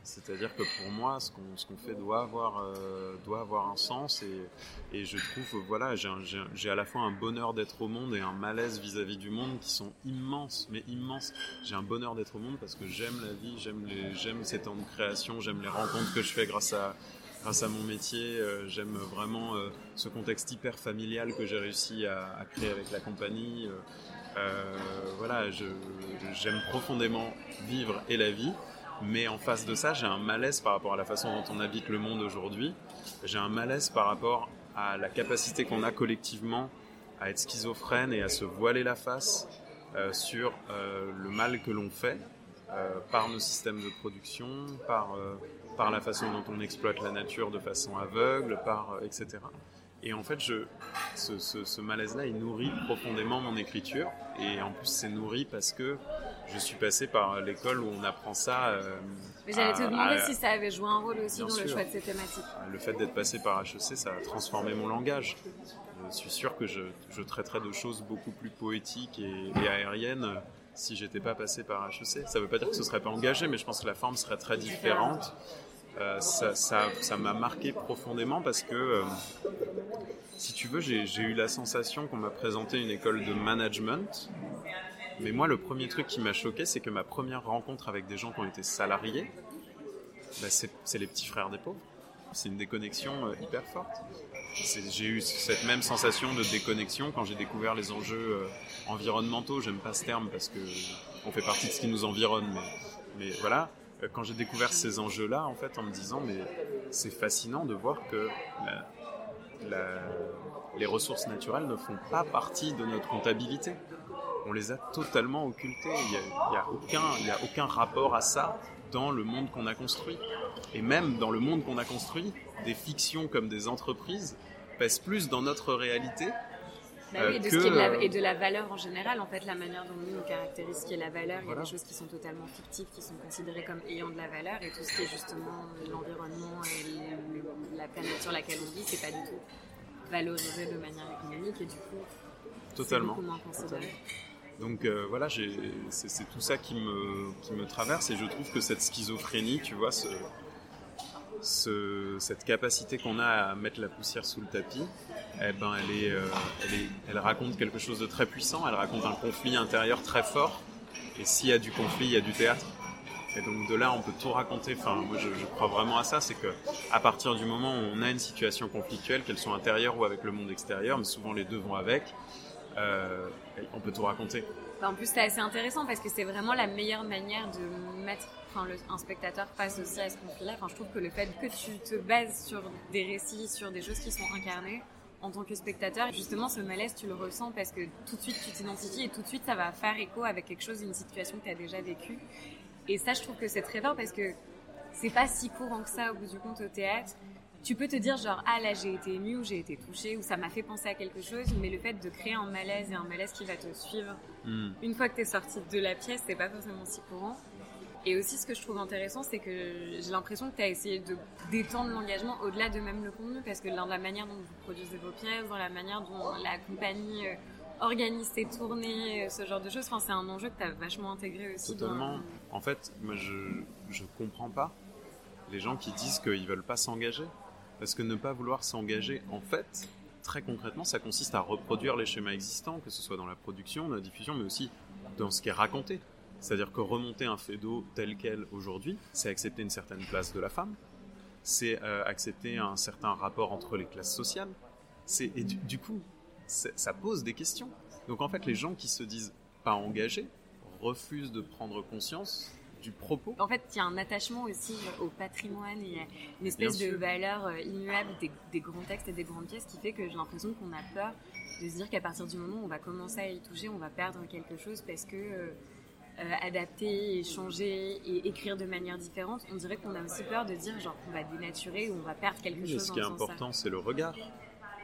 C'est-à-dire que pour moi, ce qu'on fait doit avoir, euh, doit avoir un sens et, et je trouve, voilà, j'ai à la fois un bonheur d'être au monde et un malaise vis-à-vis du monde qui sont immenses, mais immenses. J'ai un bonheur d'être au monde parce que j'aime la vie, j'aime ces temps de création, j'aime les rencontres que je fais grâce à, grâce à mon métier, euh, j'aime vraiment euh, ce contexte hyper familial que j'ai réussi à, à, créer avec la compagnie. voilà, j'aime profondément vivre et la vie. Mais en face de ça, j'ai un malaise par rapport à la façon dont on habite le monde aujourd'hui. J'ai un malaise par rapport à la capacité qu'on a collectivement à être schizophrène et à se voiler la face euh, sur euh, le mal que l'on fait euh, par nos systèmes de production, par, par la façon dont on exploite la nature de façon aveugle, par, etc. Et en fait, ce, ce malaise-là, il nourrit profondément mon écriture. Et en plus, c'est nourri parce que je suis passé par l'école où on apprend ça. Euh, Mais j'allais te demander si ça avait joué un rôle aussi dans le choix de ces thématiques. Le fait d'être passé par HEC, ça a transformé mon langage. Je suis sûr que je, je traiterais de choses beaucoup plus poétiques et, aériennes si j'étais pas passé par HEC. Ça veut pas dire que ce serait pas engagé, mais je pense que la forme serait très différente. Euh, ça, ça, m'a marqué profondément parce que, euh, si tu veux, j'ai eu la sensation qu'on m'a présenté une école de management mais moi, le premier truc qui m'a choqué, c'est que ma première rencontre avec des gens qui ont été salariés, bah, c'est les petits frères des pauvres. C'est une déconnexion euh, hyper forte. J'ai eu cette même sensation de déconnexion quand j'ai découvert les enjeux euh, environnementaux. J'aime pas ce terme parce que on fait partie de ce qui nous environne, mais, voilà. Euh, quand j'ai découvert ces enjeux-là, en fait, en me disant, mais c'est fascinant de voir que les ressources naturelles ne font pas partie de notre comptabilité on les a totalement occultés. Il n'y a, a, aucun, a aucun rapport à ça dans le monde qu'on a construit. Et même dans le monde qu'on a construit, des fictions comme des entreprises pèsent plus dans notre réalité. Bah oui, de euh, et de la valeur en général, en fait, la manière dont nous on caractérise ce qui est la valeur, il y a des choses qui sont totalement fictives, qui sont considérées comme ayant de la valeur, et tout ce qui est justement l'environnement et la planète sur laquelle on vit, c'est pas du tout valorisé de manière économique, et du coup, totalement. moins considéré. Donc euh, voilà, c'est tout ça qui me, traverse et je trouve que cette schizophrénie, tu vois, ce, ce, cette capacité qu'on a à mettre la poussière sous le tapis, eh ben, euh, elle, raconte quelque chose de très puissant, elle raconte un conflit intérieur très fort. Et s'il y a du conflit, il y a du théâtre. Et donc de là, on peut tout raconter. Enfin, moi, je, je crois vraiment à ça, c'est que à partir du moment où on a une situation conflictuelle, qu'elle soit intérieure ou avec le monde extérieur, mais souvent les deux vont avec, euh, on peut tout raconter. Bah, en plus, c'est assez intéressant parce que c'est vraiment la meilleure manière de mettre enfin, un spectateur face aussi à ce conflit-là. Enfin, je trouve que le fait que tu te bases sur des récits, sur des choses qui sont incarnées, en tant que spectateur, justement, ce malaise, tu le ressens parce que tout de suite, tu t'identifies et tout de suite, ça va faire écho avec quelque chose, une situation que tu as déjà vécue. Et ça, je trouve que c'est très fort parce que c'est pas si courant que ça au bout du compte au théâtre tu peux te dire genre ah là j'ai été ému ou j'ai été touché ou ça m'a fait penser à quelque chose mais le fait de créer un malaise et un malaise qui va te suivre hmm. une fois que tu es sorti de la pièce c'est pas forcément si courant. Et aussi ce que je trouve intéressant c'est que j'ai l'impression que tu as essayé de détendre l'engagement au-delà de même le contenu parce que dans la manière dont vous produisez vos pièces dans la manière dont la compagnie euh, organise ses tournées euh, ce genre de choses enfin, c'est un enjeu que tu as vachement intégré aussi totalement. en fait moi je je comprends pas les gens qui disent qu'ils veulent pas s'engager parce que ne pas vouloir s'engager, en fait, très concrètement, ça consiste à reproduire les schémas existants, que ce soit dans la production, dans la diffusion, mais aussi dans ce qui est raconté. C'est-à-dire que remonter un fait d'eau tel quel aujourd'hui, c'est accepter une certaine place de la femme, c'est euh, accepter un certain rapport entre les classes sociales. Et du, coup, ça pose des questions. Donc en fait, les gens qui se disent pas engagés refusent de prendre conscience du propos. En fait, il y a un attachement aussi au patrimoine, a une espèce de valeur euh, immuable des, grands textes et des grandes pièces qui fait que j'ai l'impression qu'on a peur de se dire qu'à partir du moment où on va commencer à y toucher, on va perdre quelque chose parce que euh, euh, adapter, changer et écrire de manière différente, on dirait qu'on a aussi peur de dire genre qu'on va dénaturer ou on va perdre quelque chose. Ce qui est important, c'est le regard.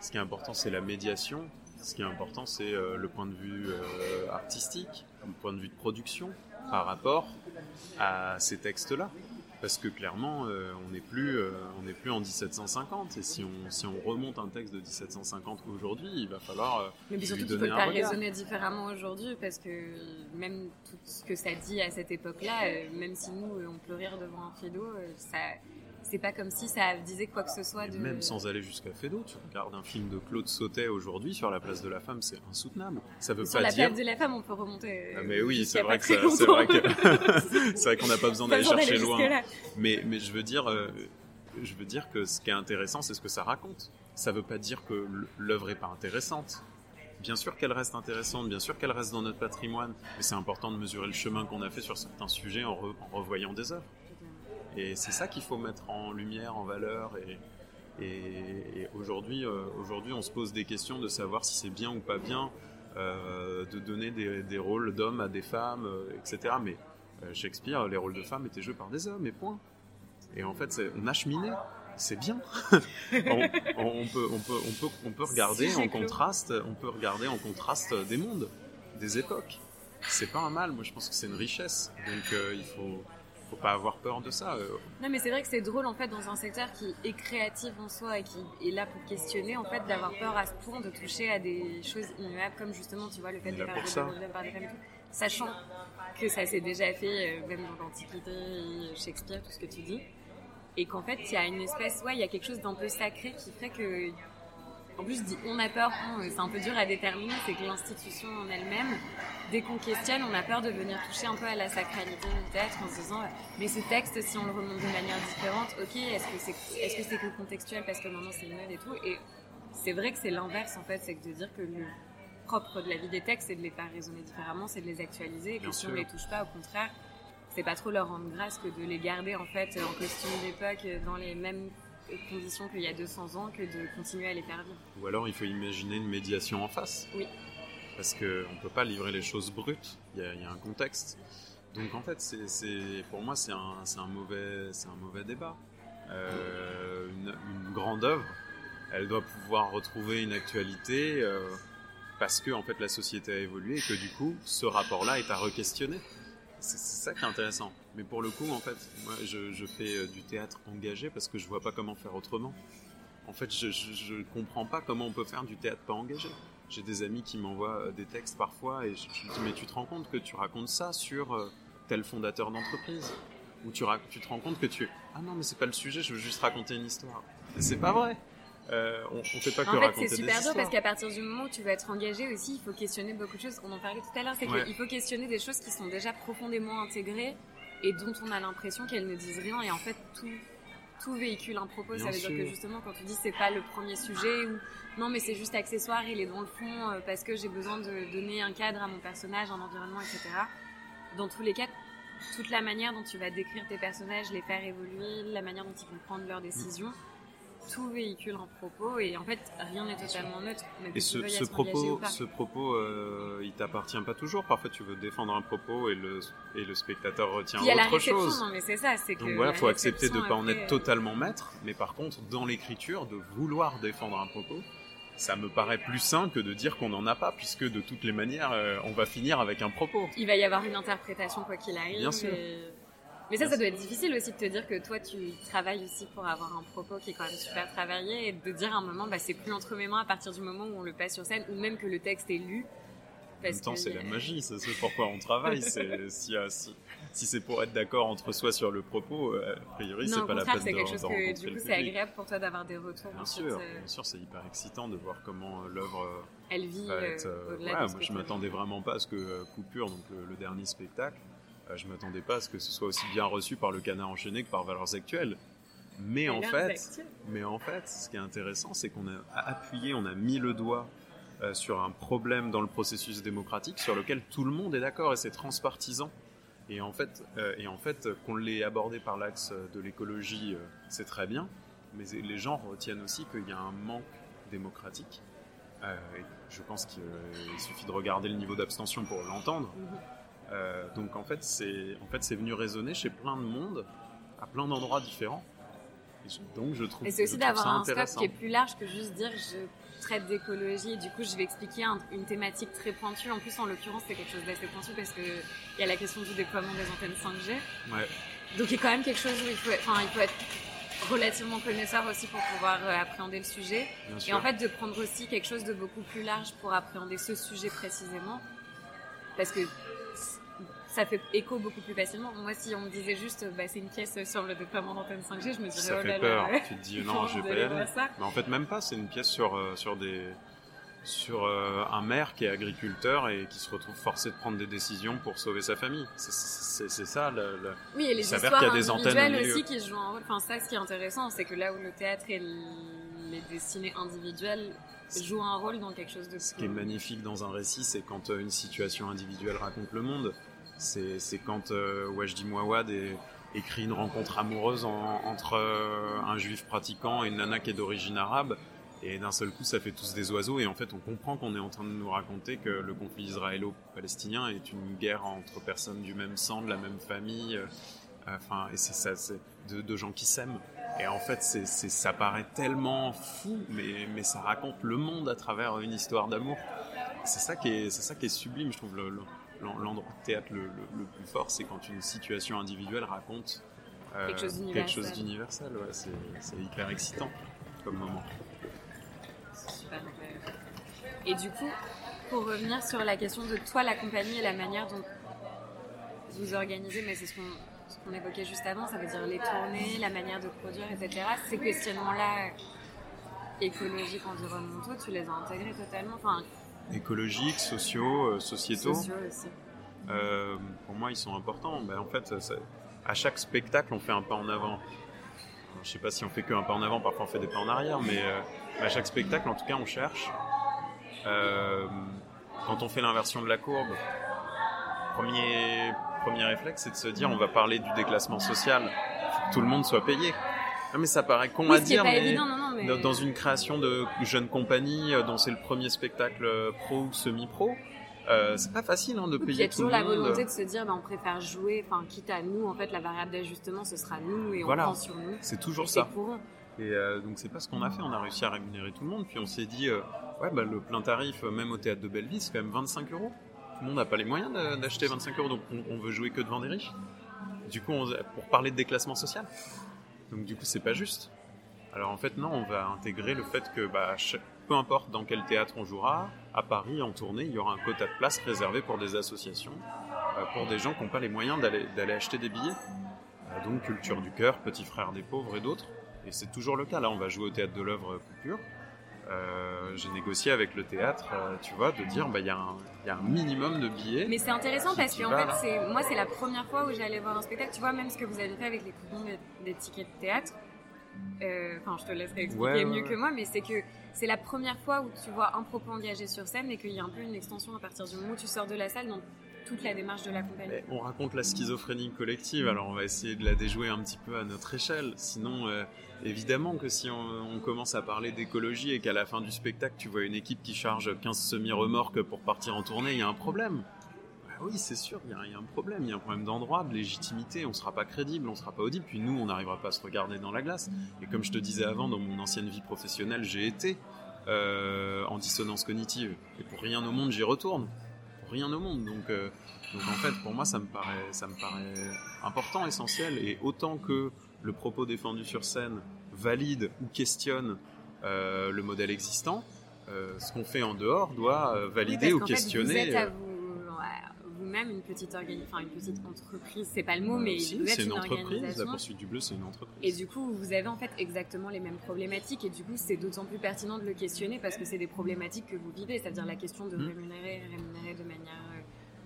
Ce qui est important, c'est la médiation. Ce qui est important, c'est le point de vue artistique, le point de vue de production par rapport à ces textes-là. Parce que clairement, euh, on n'est plus, euh, on n'est plus en 1750. Et si on, si on remonte un texte de 1750 aujourd'hui, il va falloir. Euh, Mais surtout qu'il faut le faire résonner différemment aujourd'hui, parce que même tout ce que ça dit à cette époque-là, même si nous, on peut rire devant un fido, ça, c'est pas comme si ça disait quoi que ce soit. De... Même sans aller jusqu'à Fédo, tu regardes un film de Claude Sautet aujourd'hui sur la place de la femme, c'est insoutenable. Ça veut sur pas la dire. place de la femme, on peut remonter. Ah, mais oui, c'est vrai, que c'est vrai que c'est vrai qu'on n'a pas besoin d'aller chercher loin. Mais je veux dire, euh, je veux dire que ce qui est intéressant, c'est ce que ça raconte. Ça veut pas dire que l'œuvre est pas intéressante. Bien sûr qu'elle reste intéressante, bien sûr qu'elle reste dans notre patrimoine, mais c'est important de mesurer le chemin qu'on a fait sur certains sujets en, revoyant des œuvres. Et c'est ça qu'il faut mettre en lumière, en valeur. Et, aujourd'hui, euh, aujourd'hui, on se pose des questions de savoir si c'est bien ou pas bien euh, de donner des, rôles d'hommes à des femmes, etc. Mais Shakespeare, les rôles de femmes étaient joués par des hommes, et point. Et en fait, on a cheminé. C'est bien. (laughs) on, on, peut, on, peut, on, peut, on peut regarder en contraste, on peut regarder en contraste des mondes, des époques. C'est pas un mal. Moi, je pense que c'est une richesse. Donc, il faut, faut pas avoir peur de ça. Euh. Non, mais c'est vrai que c'est drôle en fait dans un secteur qui est créatif en soi et qui est là pour questionner en fait d'avoir peur à ce point de toucher à des choses immuables comme justement tu vois le fait de faire des par des femmes sachant que ça s'est déjà fait euh, même dans l'Antiquité, Shakespeare, tout ce que tu dis, et qu'en fait il y a une espèce, ouais, il y a quelque chose d'un peu sacré qui fait que en plus, je dis on a peur, c'est un peu dur à déterminer, c'est que l'institution en elle-même, dès qu'on questionne, on a peur de venir toucher un peu à la sacralité texte en se disant mais ce texte, si on le remonte de manière différente, ok, est-ce que c'est est -ce que, contextuel parce que maintenant c'est une mode et tout? Et c'est vrai que c'est l'inverse en fait, c'est de dire que propre de la vie des textes, c'est de les faire résonner différemment, c'est de les actualiser, et que si on les touche pas, au contraire, c'est pas trop leur rendre grâce que de les garder en fait en costume d'époque dans les mêmes conditions qu'il y a 200 ans que de continuer à les faire vivre. Ou alors il faut imaginer une médiation en face. Oui. Parce qu'on ne peut pas livrer les choses brutes, il y, a, un contexte. Donc en fait, c'est, pour moi, c'est un, un, mauvais, un mauvais débat. Euh, une, grande œuvre, elle doit pouvoir retrouver une actualité euh, parce que en fait, la société a évolué et que du coup, ce rapport-là est à re-questionner. C'est ça qui est intéressant. Mais pour le coup, en fait, moi, je, fais euh, du théâtre engagé parce que je vois pas comment faire autrement. En fait, je, je, comprends pas comment on peut faire du théâtre pas engagé. J'ai des amis qui m'envoient euh, des textes parfois et je, me dis mais tu te rends compte que tu racontes ça sur euh, tel fondateur d'entreprise? Ou tu, tu te rends compte que tu ah non mais c'est pas le sujet, je veux juste raconter une histoire. C'est pas vrai. Euh, on, fait pas que en fait, c'est super dur parce qu'à partir du moment où tu veux être engagé aussi, il faut questionner beaucoup de choses. On en parlait tout à l'heure, c'est qu'il faut questionner des choses qui sont déjà profondément intégrées et dont on a l'impression qu'elles ne disent rien. Et en fait, tout, tout véhicule un propos. ça veut dire que justement, quand tu dis c'est pas le premier sujet ou non, mais c'est juste accessoire, il est dans le fond euh, parce que j'ai besoin de donner un cadre à mon personnage, un environnement, etc. Dans tous les cas, toute la manière dont tu vas décrire tes personnages, les faire évoluer, la manière dont ils vont prendre leurs décisions tout véhicule un propos et en fait rien n'est totalement neutre. et ce, ce propos, ce propos, euh, il t'appartient pas toujours. Parfois, tu veux défendre un propos et le et le spectateur retient autre chose. Non, mais c'est ça, c'est Donc voilà, faut accepter de pas en être totalement maître, mais par contre, dans l'écriture, de vouloir défendre un propos. Ça me paraît plus sain que de dire qu'on n'en a pas, puisque de toutes les manières, euh, on va finir avec un propos. Il va y avoir une interprétation quoi qu'il arrive. Bien sûr. Mais ça, ça doit être difficile aussi de te dire que toi, tu travailles aussi pour avoir un propos qui est quand même super travaillé et de dire à un moment, bah, c'est plus entre mes mains à partir du moment où on le passe sur scène ou même que le texte est lu. en même temps, c'est la magie, c'est pourquoi on travaille. (laughs) si, si, si c'est pour être d'accord entre soi sur le propos, euh, a priori, c'est pas la peine de c'est quelque chose que du coup, c'est agréable pour toi d'avoir des retours. Bien sûr, euh, bien sûr, c'est hyper excitant de voir comment euh, l'œuvre. Elle vit. ouais, moi, je m'attendais vraiment pas à ce que Coupure, donc le, dernier spectacle, je m'attendais pas à ce que ce soit aussi bien reçu par le Canard enchaîné que par Valeurs Actuelles. Mais en fait, mais en fait, ce qui est intéressant, c'est qu'on a appuyé, on a mis le doigt sur un problème dans le processus démocratique sur lequel tout le monde est d'accord et c'est transpartisan. Et en fait, euh, et en fait qu'on l'ait abordé par l'axe de l'écologie, euh, c'est très bien, mais les gens retiennent aussi qu'il y a un manque démocratique. Euh, je pense qu'il suffit de regarder le niveau d'abstention pour l'entendre. Mhm. donc en fait, c'est en fait, venu résonner chez plein de monde, à plein d'endroits différents. Et donc je trouve. Et c'est aussi d'avoir un scope qui est plus large que juste dire je traite d'écologie et du coup je vais expliquer une thématique très pointue. En plus en l'occurrence c'est quelque chose d'assez pointu parce qu'il y a la question du déploiement des antennes 5G. Ouais. Donc il y a quand même quelque chose où il faut, enfin, il faut être relativement connaisseur aussi pour pouvoir euh, appréhender le sujet. et en fait de prendre aussi quelque chose de beaucoup plus large pour appréhender ce sujet précisément. Parce que ça fait écho beaucoup plus facilement. Moi, si on me disait juste, bah, c'est une pièce sur le déploiement d'antenne 5G, je me dirais, ça oh fait peur. (laughs) tu te dis, non, je vais pas y aller. Mais en fait, même pas, c'est une pièce sur, euh, sur des, sur euh, un maire qui est agriculteur et qui se retrouve forcé de prendre des décisions pour sauver sa famille. C'est ça. Le, le... Oui, et les histoires qu'il y a des antennes aussi qui jouent un rôle. Enfin, ça, ce qui est intéressant, c'est que là où le théâtre et les dessinés individuelles jouent un rôle dans quelque chose de. Ce qui est magnifique dans un récit, c'est quand euh, une situation individuelle raconte le monde. C'est quand euh, Wajdi Mouawad écrit une rencontre amoureuse entre euh, un juif pratiquant et une nana qui est d'origine arabe. Et d'un seul coup, ça fait tous des oiseaux. Et en fait, on comprend qu'on est en train de nous raconter que le conflit israélo-palestinien est une guerre entre personnes du même sang, de la même famille. Euh, enfin, et c'est ça, c'est de, gens qui s'aiment. Et en fait, ça paraît tellement fou, mais, ça raconte le monde à travers une histoire d'amour. C'est ça qui est, c'est ça qui est sublime, je trouve. Le, l'endroit de théâtre le, plus fort, c'est quand une situation individuelle raconte euh, quelque chose d'universel. c'est hyper excitant comme moment. Super. Et du coup, pour revenir sur la question de toi, la compagnie et la manière dont vous organisez, mais c'est ce qu'on évoquait juste avant, ça veut dire les tournées, la manière de produire, etc. Ces questionnements-là écologiques, environnementaux, tu les as intégrés totalement enfin, écologiques, sociaux, euh, sociétaux. Euh, pour moi, ils sont importants. Ben, en fait, à chaque spectacle, on fait un pas en avant. Je sais pas si on fait que un pas en avant, parfois on fait des pas en arrière, mais euh, à chaque spectacle, en tout cas, on cherche. quand on fait l'inversion de la courbe, premier, premier réflexe, c'est de se dire on va parler du déclassement social. Faut que tout le monde soit payé. Non, mais ça paraît con à dire, mais, dans une création de jeune compagnie euh, dont c'est le premier spectacle euh, pro ou semi-pro, euh, c'est pas facile hein, de payer. Il y a toujours la volonté de se dire, bah, on préfère jouer, enfin, quitte à nous, en fait, la variable d'ajustement, ce sera nous et on prend sur nous. C'est toujours ça. Et donc c'est pas ce qu'on a fait, on a réussi à rémunérer tout le monde, puis on s'est dit, ouais, bah, le plein tarif, même au théâtre de Belleville, c'est quand même 25 euros. Tout le monde n'a pas les moyens d'acheter 25 euros, donc on, veut jouer que devant des riches. Du coup, pour parler de déclassement social. Donc du coup, c'est pas juste. Alors en fait, non, on va intégrer le fait que bah, peu importe dans quel théâtre on jouera, à Paris, en tournée, il y aura un quota de place réservé pour des associations, euh, pour des gens qui n'ont pas les moyens d'aller acheter des billets. Euh, donc Culture du Cœur, Petit Frère des Pauvres et d'autres. Et c'est toujours le cas. Là, on va jouer au théâtre de l'œuvre Coupure. Euh, j'ai négocié avec le théâtre, tu vois, de dire bah il y, a un minimum de billets. Mais c'est intéressant parce que en fait, c'est moi c'est la première fois où j'allais voir un spectacle. Tu vois, même ce que vous avez fait avec les coupons des tickets de théâtre. Euh, enfin, je te laisserai expliquer mieux que moi, mais c'est que c'est la première fois où tu vois un propos engagé sur scène et qu'il y a un peu une extension à partir du moment où tu sors de la salle dans toute la démarche de la compagnie. on raconte la schizophrénie collective, alors on va essayer de la déjouer un petit peu à notre échelle. Sinon, euh, évidemment que si on, commence à parler d'écologie et qu'à la fin du spectacle, tu vois une équipe qui charge 15 semi-remorques pour partir en tournée, il y a un problème. Ah oui, c'est sûr, il y, a un problème, il y a un problème d'endroit, de légitimité, on sera pas crédible, on sera pas audible, puis nous, on n'arrivera pas à se regarder dans la glace. Et comme je te disais avant, dans mon ancienne vie professionnelle, j'ai été euh, en dissonance cognitive, et pour rien au monde, j'y retourne. Pour rien au monde, donc, euh, donc en fait, pour moi, ça me paraît, ça me paraît important, essentiel, et autant que le propos défendu sur scène valide ou questionne euh, le modèle existant, ce qu'on fait en dehors doit valider ou questionner. vous êtes à vous, même une petite enfin une petite entreprise, c'est pas le mot, mais si, êtes une, une, entreprise. La poursuite du bleu, c'est une entreprise. Et du coup, vous avez en fait exactement les mêmes problématiques, et du coup, c'est d'autant plus pertinent de le questionner parce que c'est des problématiques que vous vivez, c'est-à-dire la question de mmh. rémunérer, rémunérer de manière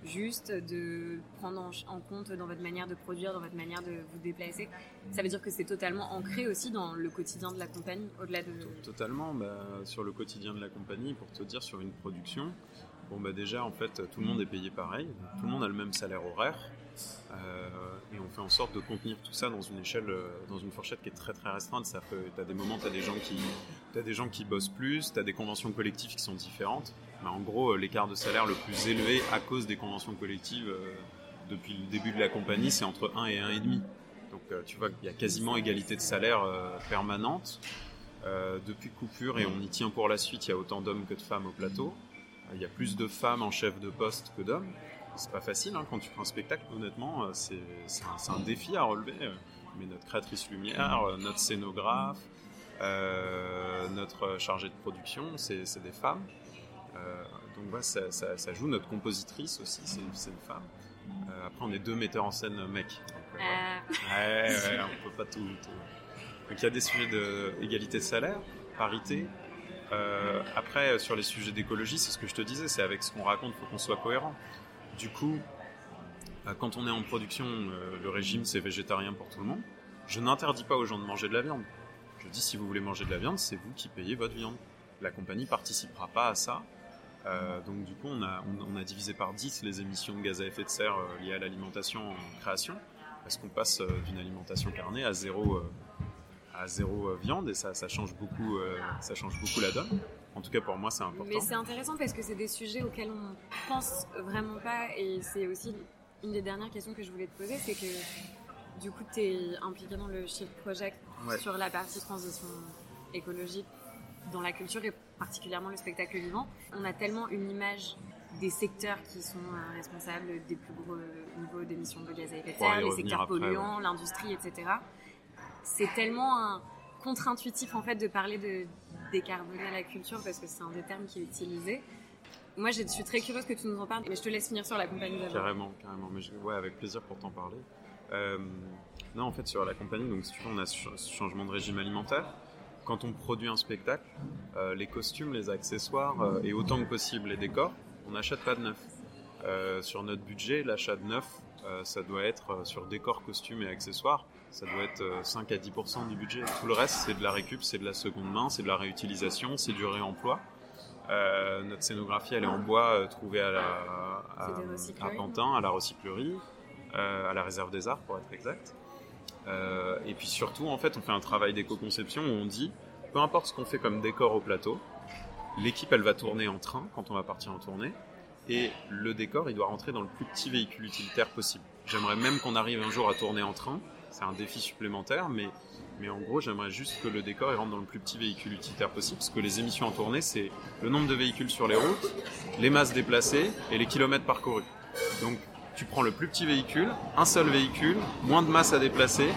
juste, de prendre en, compte dans votre manière de produire, dans votre manière de vous déplacer. Ça veut dire que c'est totalement ancré aussi dans le quotidien de la compagnie, au-delà de... Totalement, bah, sur le quotidien de la compagnie, pour te dire, sur une production, bon bah déjà en fait tout le monde est payé pareil, tout le monde a le même salaire horaire, euh, et on fait en sorte de contenir tout ça dans une échelle, euh, dans une fourchette qui est très très restreinte. Ça peut, t'as des moments, t'as des gens qui, as des gens qui bossent plus, t'as des conventions collectives qui sont différentes. Mais en gros, euh, l'écart de salaire le plus élevé à cause des conventions collectives depuis le début de la compagnie, c'est entre 1 et 1,5. Donc tu vois qu'il y a quasiment égalité de salaire permanente. depuis coupure, et on y tient pour la suite, il y a autant d'hommes que de femmes au plateau. Il y a plus de femmes en chef de poste que d'hommes c'est pas facile hein, quand tu fais un spectacle, honnêtement, euh, c'est un, défi à relever. Mais notre créatrice lumière, euh, notre scénographe, euh, notre chargé de production, c'est des femmes. Donc voilà, ça, joue. Notre compositrice aussi, c'est une femme. après, on est deux metteurs en scène mecs. Donc, ouais, ouais, on peut pas tout, Donc il y a des sujets d'égalité de, de salaire, parité, après, sur les sujets d'écologie, c'est ce que je te disais, c'est avec ce qu'on raconte, il faut qu'on soit cohérent. Du coup, euh, quand on est en production, euh, le régime c'est végétarien pour tout le monde. Je n'interdis pas aux gens de manger de la viande. Je dis si vous voulez manger de la viande, c'est vous qui payez votre viande. La compagnie participera pas à ça. Euh, donc du coup, on a, on, a, divisé par 10 les émissions de gaz à effet de serre liées à l'alimentation en création, parce qu'on passe d'une alimentation carnée à zéro, à zéro viande, et ça, ça, change beaucoup, ça change beaucoup la donne. En tout cas, pour moi, c'est important. Mais c'est intéressant parce que c'est des sujets auxquels on pense vraiment pas. Et c'est aussi une des dernières questions que je voulais te poser c'est que du coup, tu es impliqué dans le Shift Project sur la partie transition écologique dans la culture et particulièrement le spectacle vivant. On a tellement une image des secteurs qui sont euh, responsables des plus gros niveaux d'émissions de gaz à effet de serre, les secteurs polluants, l'industrie, etc. C'est tellement un contre-intuitif en fait de parler de décarboner la culture parce que c'est un des termes qui est utilisé. Moi, je suis très curieuse que tu nous en parles, mais je te laisse finir sur la compagnie d'abord. Carrément, carrément. Mais ouais, avec plaisir pour t'en parler. Euh, non, en fait, sur la compagnie, donc si tu veux, on a ce changement de régime alimentaire. Quand on produit un spectacle, euh, les costumes, les accessoires euh, et autant que possible les décors, on n'achète pas de neuf. sur notre budget, l'achat de neuf, ça doit être sur décors, costumes et accessoires ça doit être 5 euh, à 10% du budget. Tout le reste, c'est de la récup, c'est de la seconde main, c'est de la réutilisation, c'est du réemploi. Euh, notre scénographie, elle est en bois euh, trouvée à, la, à, Pantin, à la recyclerie, à la réserve des arts pour être exact. Et puis surtout, en fait, on fait un travail d'éco-conception où on dit, peu importe ce qu'on fait comme décor au plateau, l'équipe, elle va tourner en train quand on va partir en tournée, et le décor, il doit rentrer dans le plus petit véhicule utilitaire possible. J'aimerais même qu'on arrive un jour à tourner en train, c'est un défi supplémentaire, mais, mais en gros, j'aimerais juste que le décor rentre dans le plus petit véhicule utilitaire possible, parce que les émissions en tournée, c'est le nombre de véhicules sur les routes, les masses déplacées et les kilomètres parcourus. Donc, tu prends le plus petit véhicule, un seul véhicule, moins de masse à déplacer,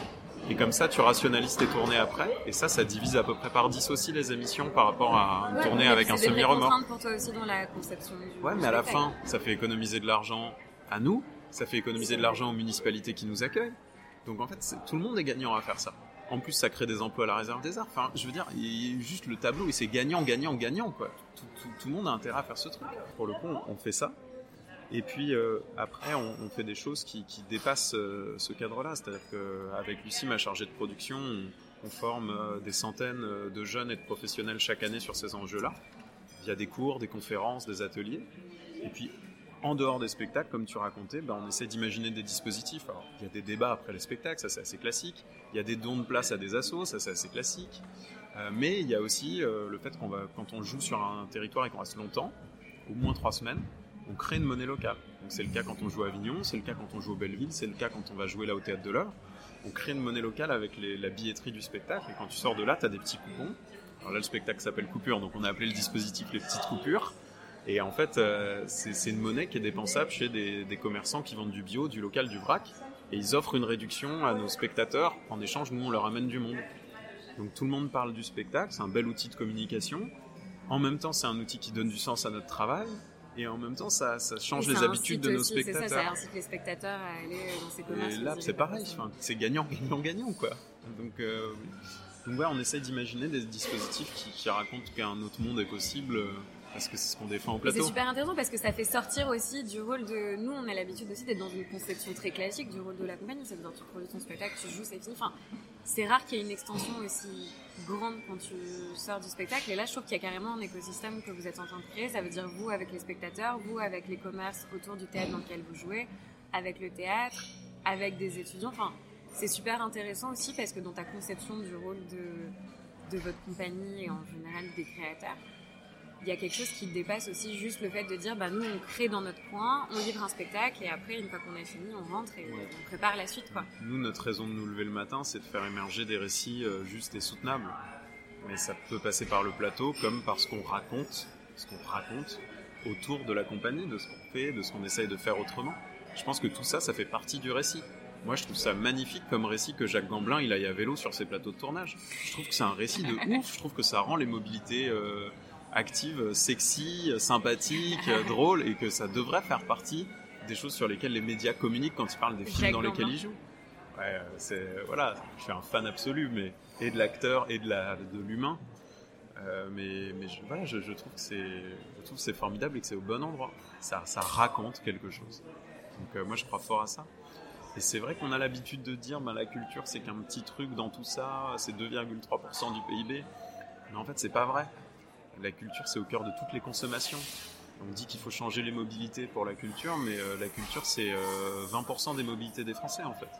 et comme ça, tu rationalises tes tournées après. Et ça, ça divise à peu près par 10 aussi les émissions par rapport à une tournée avec un semi-remorque. pour toi aussi dans la conception Ouais, mais à la fin, ça fait économiser de l'argent à nous, ça fait économiser de l'argent aux municipalités qui nous accueillent. Donc en fait, tout le monde est gagnant à faire ça. En plus, ça crée des emplois à la réserve des arts. Enfin, je veux dire, il y a juste le tableau et c'est gagnant, gagnant, gagnant, quoi. Tout, le monde a intérêt à faire ce truc. Pour le coup, on fait ça. Et puis euh, après, on, fait des choses qui, dépassent euh, ce cadre-là. C'est-à-dire qu'avec Lucie, ma chargée de production, on, forme euh, des centaines de jeunes et de professionnels chaque année sur ces enjeux-là, via des cours, des conférences, des ateliers. Et puis en dehors des spectacles, comme tu racontais, ben, on essaie d'imaginer des dispositifs. Il y a des débats après les spectacles, ça c'est assez classique. Il y a des dons de place à des assos, ça c'est assez classique. Mais il y a aussi le fait qu'on va, quand on joue sur un territoire et qu'on reste longtemps, au moins trois semaines, on crée une monnaie locale. C'est le cas quand on joue à Avignon, c'est le cas quand on joue au Belleville, c'est le cas quand on va jouer là au Théâtre de l'Heure. On crée une monnaie locale avec la billetterie du spectacle et quand tu sors de là, tu as des petits coupons. Alors là, le spectacle s'appelle Coupure, donc on a appelé le dispositif les petites coupures. Et en fait, euh, c'est une monnaie qui est dépensable chez des, commerçants qui vendent du bio, du local, du vrac. Et ils offrent une réduction à nos spectateurs. En échange, nous, on leur amène du monde. Donc tout le monde parle du spectacle, c'est un bel outil de communication. en même temps, c'est un outil qui donne du sens à notre travail. Et en même temps, ça, ça change les habitudes de nos spectateurs. C'est ça, ça incite les spectateurs à aller dans ces commerces. Et là, c'est pareil. Enfin, c'est gagnant, (laughs) gagnant, gagnant, quoi. Donc, euh, donc ouais, on essaie d'imaginer des dispositifs qui, qui racontent qu'un autre monde est possible. Parce que c'est ce qu'on défend au plateau. C'est super intéressant parce que ça fait sortir aussi du rôle de. Nous, on a l'habitude aussi d'être dans une conception très classique du rôle de la compagnie. C'est-à-dire, tu produis ton spectacle, tu joues, c'est fini. Enfin, c'est rare qu'il y ait une extension aussi grande quand tu sors du spectacle. Et là, je trouve qu'il y a carrément un écosystème que vous êtes en train de créer. Ça veut dire vous avec les spectateurs, vous avec les commerces autour du théâtre dans lequel vous jouez, avec le théâtre, avec des étudiants. Enfin, c'est super intéressant aussi parce que dans ta conception du rôle de, de votre compagnie et en général des créateurs, il y a quelque chose qui dépasse aussi juste le fait de dire bah nous on crée dans notre coin, on livre un spectacle et après une fois qu'on a fini on rentre et on prépare la suite quoi. Nous notre raison de nous lever le matin c'est de faire émerger des récits euh, justes et soutenables. Mais ça peut passer par le plateau comme par ce qu'on raconte, ce qu'on raconte autour de la compagnie, de ce qu'on fait, de ce qu'on essaye de faire autrement. Je pense que tout ça, ça fait partie du récit. Moi, je trouve ça magnifique comme récit que Jacques Gamblin il aille à vélo sur ses plateaux de tournage. Je trouve que c'est un récit de ouf. Je trouve que ça rend les mobilités euh, active, sexy, sympathique, drôle, et que ça devrait faire partie des choses sur lesquelles les médias communiquent quand ils parlent des films dans lesquels ils jouent. Ouais, c'est voilà, je suis un fan absolu, mais et de l'acteur et de la de l'humain. Euh, mais mais je, voilà, je, trouve que c'est je trouve c'est formidable et que c'est au bon endroit. Ça ça raconte quelque chose. Donc euh, moi je crois fort à ça. Et c'est vrai qu'on a l'habitude de dire bah, la culture c'est qu'un petit truc dans tout ça, c'est 2,3% du PIB. Mais en fait c'est pas vrai la culture, c'est au cœur de toutes les consommations. On dit qu'il faut changer les mobilités pour la culture, mais euh, la culture, c'est 20% euh, des mobilités des Français, en fait.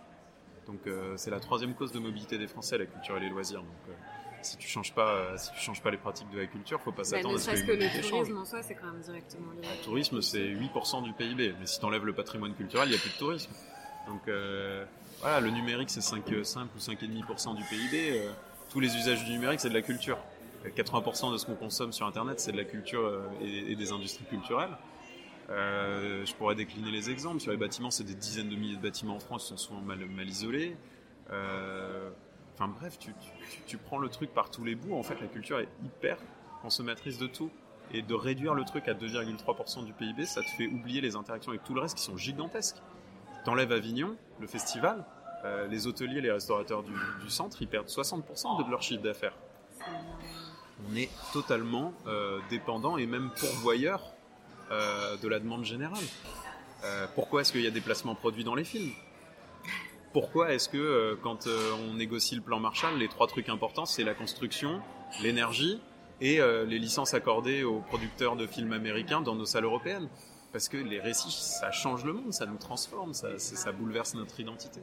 Donc euh, c'est la troisième cause de mobilité des Français, la culture et les loisirs. Donc si tu changes pas, si tu changes pas les pratiques de la culture, faut pas bah, s'attendre à ce que, que le tourisme en soi, c'est quand même directement lié. Le tourisme, c'est 8% du PIB, mais si tu enlèves le patrimoine culturel, il n'y a plus de tourisme. Donc voilà, le numérique, c'est 5, 5 ou 5,5% du PIB. tous les usages du numérique, c'est de la culture. 80% de ce qu'on consomme sur Internet, c'est de la culture euh, et, des industries culturelles. Euh, je pourrais décliner les exemples. Sur les bâtiments, c'est des dizaines de milliers de bâtiments en France qui sont souvent mal, isolés. Euh, enfin bref, tu, prends le truc par tous les bouts. En fait, la culture est hyper consommatrice de tout. Et de réduire le truc à 2,3% du PIB, ça te fait oublier les interactions avec tout le reste qui sont gigantesques. T'enlèves Avignon, le festival, euh, les hôteliers, les restaurateurs du centre, ils perdent 60% de leur chiffre d'affaires on est totalement euh, dépendant et même pourvoyeur euh, de la demande générale. Euh, pourquoi est-ce qu'il y a des placements produits dans les films? Pourquoi est-ce que quand on négocie le plan Marshall, les trois trucs importants, c'est la construction, l'énergie et les licences accordées aux producteurs de films américains dans nos salles européennes? Parce que les récits, ça change le monde, ça nous transforme, ça, ça bouleverse notre identité.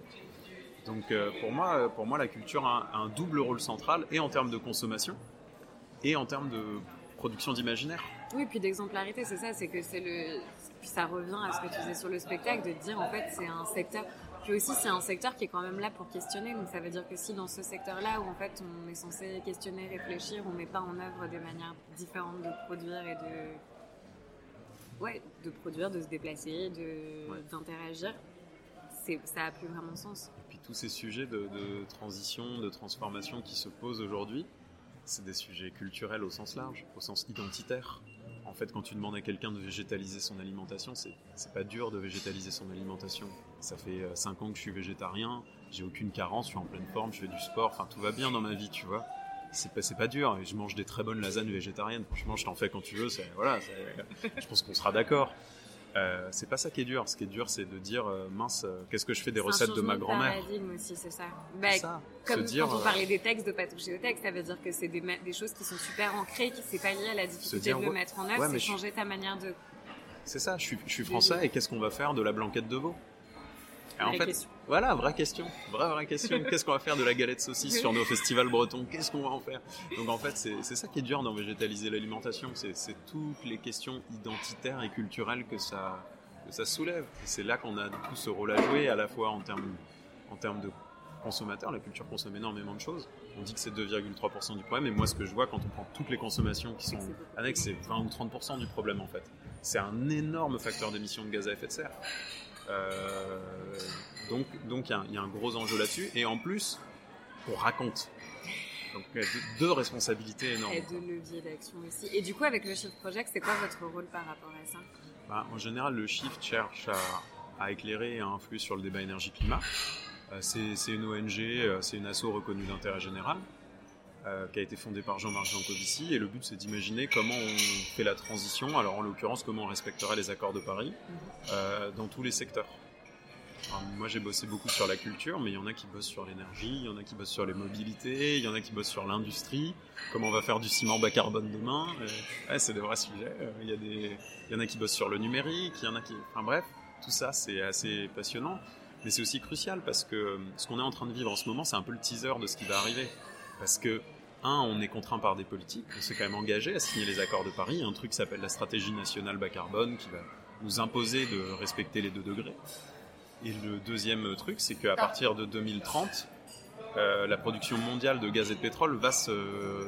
Donc pour moi, pour moi, la culture a un double rôle central et en termes de consommation, et en termes de production d'imaginaire. Oui, puis d'exemplarité, c'est ça, c'est que c'est le. Puis ça revient à ce que tu disais sur le spectacle, de dire en fait c'est un secteur. Puis aussi c'est un secteur qui est quand même là pour questionner, donc ça veut dire que si dans ce secteur-là où en fait on est censé questionner, réfléchir, on met pas en œuvre des manières différentes de produire et de. Ouais, de produire, de se déplacer, de d'interagir, ça a plus vraiment sens. Et puis tous ces sujets de, de transition, de transformation qui se posent aujourd'hui, c'est des sujets culturels au sens large, au sens identitaire. En fait, quand tu demandes à quelqu'un de végétaliser son alimentation, c'est pas dur de végétaliser son alimentation. Ça fait 5 euh, ans que je suis végétarien, j'ai aucune carence, je suis en pleine forme, je fais du sport, enfin tout va bien dans ma vie, tu vois. C'est pas, pas dur, et je mange des très bonnes lasagnes végétariennes. Franchement, je t'en fais quand tu veux, voilà, je pense qu'on sera d'accord. Euh, c'est pas ça qui est dur. Ce qui est dur, c'est de dire euh, mince, euh, qu'est-ce que je fais des recettes de ma grand-mère? aussi, c'est ça. Bah, comme quand on parlait des textes, de pas toucher au texte, ça veut dire que c'est des, des, choses qui sont super ancrées, qui c'est pas lié à la difficulté de le mettre en œuvre, c'est changer ta manière de. C'est ça. Je suis, je suis français et qu'est-ce qu'on va faire de la blanquette de veau? En fait, voilà, vraie question, vraie vraie question. Qu'est-ce qu'on va faire de la galette saucisse sur nos festivals bretons? Qu'est-ce qu'on va en faire? Donc en fait, c'est ça qui est dur dans végétaliser l'alimentation. C'est toutes les questions identitaires et culturelles que ça que ça soulève. C'est là qu'on a tout ce rôle à jouer, à la fois en termes en termes de consommateurs. La culture consomme énormément de choses. On dit que c'est 2,3% du problème, et moi, ce que je vois quand on prend toutes les consommations qui sont annexes, c'est 20 ou 30% du problème en fait. C'est un énorme facteur d'émissions de gaz à effet de serre. Euh, donc, donc il y, a un gros enjeu là-dessus. Et en plus, on raconte. Donc deux, deux responsabilités énormes. Et deux leviers d'action aussi. Et du coup, avec le Shift Project, c'est quoi votre rôle par rapport à ça? Bah, En général, le Shift cherche à, à, éclairer et à influer sur le débat énergie-climat. Euh, c'est une ONG, euh, c'est une asso reconnue d'intérêt général. Euh, qui a été fondée par Jean-Marc Jancovici et le but c'est d'imaginer comment on fait la transition, alors en l'occurrence comment on respecterait les accords de Paris euh, dans tous les secteurs. Alors, moi j'ai bossé beaucoup sur la culture, mais il y en a qui bossent sur l'énergie, il y en a qui bossent sur les mobilités, il y en a qui bossent sur l'industrie, comment on va faire du ciment bas carbone demain. Euh, ouais, c'est des vrais sujets. Il y, a des, il y en a qui bossent sur le numérique, il y en a qui... Enfin bref, tout ça c'est assez passionnant, mais c'est aussi crucial parce que ce qu'on est en train de vivre en ce moment, c'est un peu le teaser de ce qui va arriver. Parce que un, on est contraint par des politiques, on s'est quand même engagé à signer les accords de Paris, un truc qui s'appelle la stratégie nationale bas carbone qui va nous imposer de respecter les 2 degrés. Et le deuxième truc, c'est qu'à partir de 2030, euh, la production mondiale de gaz et de pétrole va se,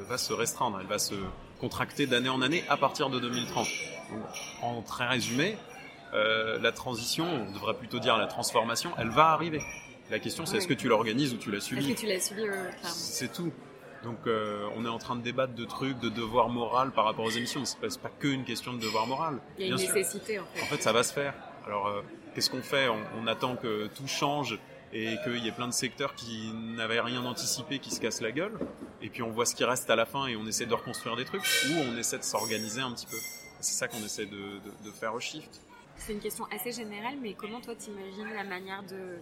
va se restreindre, elle va se contracter d'année en année à partir de 2030. Donc, en très résumé, euh, la transition, on devrait plutôt dire la transformation, elle va arriver. La question, c'est Oui. est-ce que tu l'organises ou tu l'as subi Est-ce que tu l'as subi, euh, c'est tout. Donc euh, on est en train de débattre de trucs, de devoirs moraux par rapport aux émissions. C'est pas, pas que une question de devoir moral. Il y a une sûr. nécessité en fait. En fait, ça va se faire. Alors euh, qu'est-ce qu'on fait? On, on attend que tout change et qu'il y ait plein de secteurs qui n'avaient rien anticipé qui se cassent la gueule. Et puis on voit ce qui reste à la fin et on essaie de reconstruire des trucs ou on essaie de s'organiser un petit peu. C'est ça qu'on essaie de, de- de faire au shift. C'est une question assez générale, mais comment toi t'imagines la manière de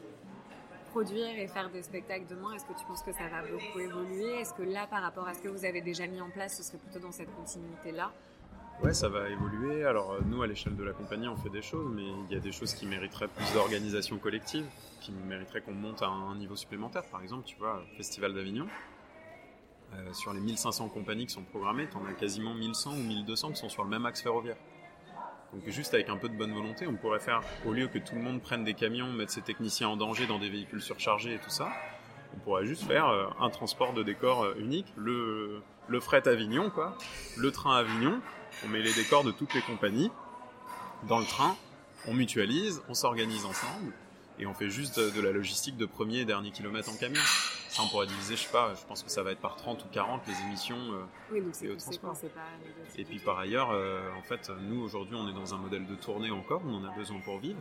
produire et faire des spectacles demain Est-ce que tu penses que ça va beaucoup évoluer? Est-ce que là, par rapport à ce que vous avez déjà mis en place, ce serait plutôt dans cette continuité-là? Ouais, ça va évoluer. Alors euh, nous, à l'échelle de la compagnie, on fait des choses, mais il y a des choses qui mériteraient plus d'organisation collective, qui mériteraient qu'on monte à un niveau supplémentaire. Par exemple, tu vois, Festival d'Avignon, euh, sur les 1500 compagnies qui sont programmées, t'en as quasiment 1100 ou 1200 qui sont sur le même axe ferroviaire. Donc juste avec un peu de bonne volonté, on pourrait faire, au lieu que tout le monde prenne des camions, mettre ses techniciens en danger dans des véhicules surchargés et tout ça, on pourrait juste faire euh, un transport de décor euh, unique, le, le fret Avignon, quoi, le train Avignon, on met les décors de toutes les compagnies. Dans le train, on mutualise, on s'organise ensemble, et on fait juste de, la logistique de premier et dernier kilomètre en camion. Ça, on pourrait diviser, je sais pas, je pense que ça va être par 30 ou 40 les émissions. euh, Oui, donc c'est Et au transport. pas et puis par ailleurs, euh, en fait, nous aujourd'hui, on est dans un modèle de tournée encore, on en a besoin pour vivre.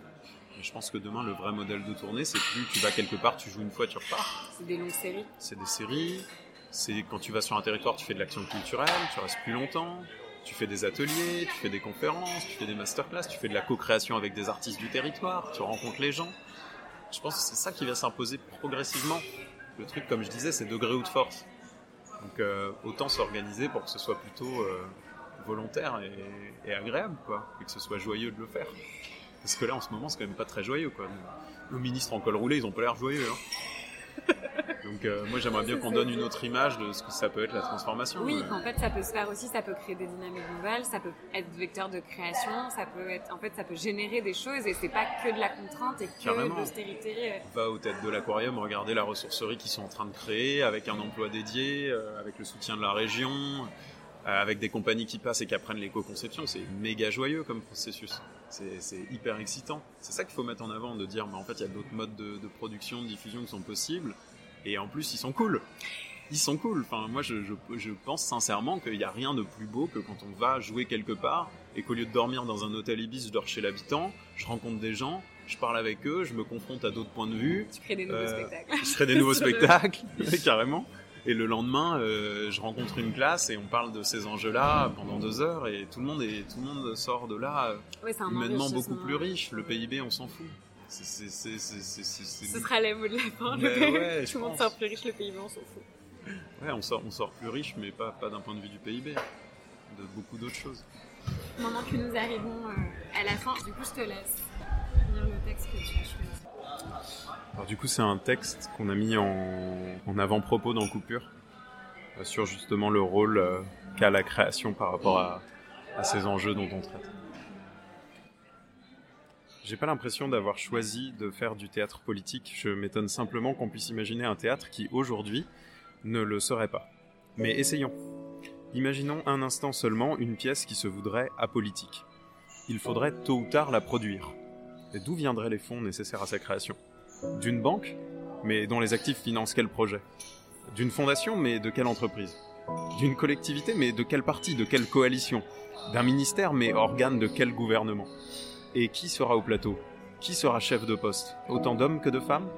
Et je pense que demain, le vrai modèle de tournée, c'est plus tu vas quelque part, tu joues une fois, tu repars. C'est des longues séries. C'est des séries, c'est quand tu vas sur un territoire, tu fais de l'action culturelle, tu restes plus longtemps, tu fais des ateliers, tu fais des conférences, tu fais des masterclass, tu fais de la co-création avec des artistes du territoire, tu rencontres les gens. Je pense que c'est ça qui va s'imposer progressivement. Le truc, comme je disais, c'est degré ou de force. Donc euh, autant s'organiser pour que ce soit plutôt euh, volontaire et, agréable, quoi, et que ce soit joyeux de le faire. Parce que là, en ce moment, c'est quand même pas très joyeux, quoi. Nos ministres en col roulé, ils ont pas l'air joyeux, hein. (laughs) Donc euh, moi, j'aimerais bien qu'on donne une autre image de ce que ça peut être la transformation. Oui, Euh, qu'en fait, ça peut se faire aussi, ça peut créer des dynamiques nouvelles, ça peut être vecteur de création, ça peut être, en fait, ça peut générer des choses et c'est pas que de la contrainte et que Carrément. de l'austérité. euh, va aux têtes de l'aquarium, regarder la ressourcerie qu'ils sont en train de créer, avec un emploi dédié, euh, avec le soutien de la région, avec des compagnies qui passent et qui apprennent l'éco-conception. C'est méga joyeux comme processus. C'est c'est hyper excitant. C'est ça qu'il faut mettre en avant, de dire, mais en fait, il y a d'autres modes de, de production, de diffusion qui sont possibles. Et en plus, ils sont cool. Ils sont cool. Enfin, moi, je, je, je pense sincèrement qu'il n'y a rien de plus beau que quand on va jouer quelque part et qu'au lieu de dormir dans un hôtel Ibis, je dors chez l'habitant, je rencontre des gens, je parle avec eux, je me confronte à d'autres points de vue, Tu crées des nouveaux Euh, spectacles. je ferai des nouveaux (laughs) spectacles, (laughs) carrément. Et le lendemain, euh, je rencontre une classe et on parle de ces enjeux-là pendant deux heures et tout le monde est, tout le monde sort de là euh, Ouais, humainement beaucoup plus riche. Le PIB, on s'en fout. C'est, c'est, c'est, Ce sera les mots de la fin. Le- ouais, Tout le monde sort plus riche, le PIB, on s'en fout. Ouais, on sort, on sort plus riche, mais pas, pas d'un point de vue du PIB, de beaucoup d'autres choses. Maintenant que nous arrivons euh, à la fin, du coup, je te laisse lire le texte que tu as choisi. Alors du coup, c'est un texte qu'on a mis en, en avant-propos dans Coupure, euh, sur justement le rôle euh, qu'a la création par rapport à, à ces enjeux dont on traite. J'ai pas l'impression d'avoir choisi de faire du théâtre politique, je m'étonne simplement qu'on puisse imaginer un théâtre qui, aujourd'hui, ne le serait pas. Mais essayons. Imaginons un instant seulement une pièce qui se voudrait apolitique. Il faudrait tôt ou tard la produire. Et d'où viendraient les fonds nécessaires à sa création? D'une banque, mais dont les actifs financent quel projet? D'une fondation, mais de quelle entreprise? D'une collectivité, mais de quel parti, de quelle coalition? D'un ministère, mais organe de quel gouvernement? Et qui sera au plateau? Qui sera chef de poste? Autant d'hommes que de femmes?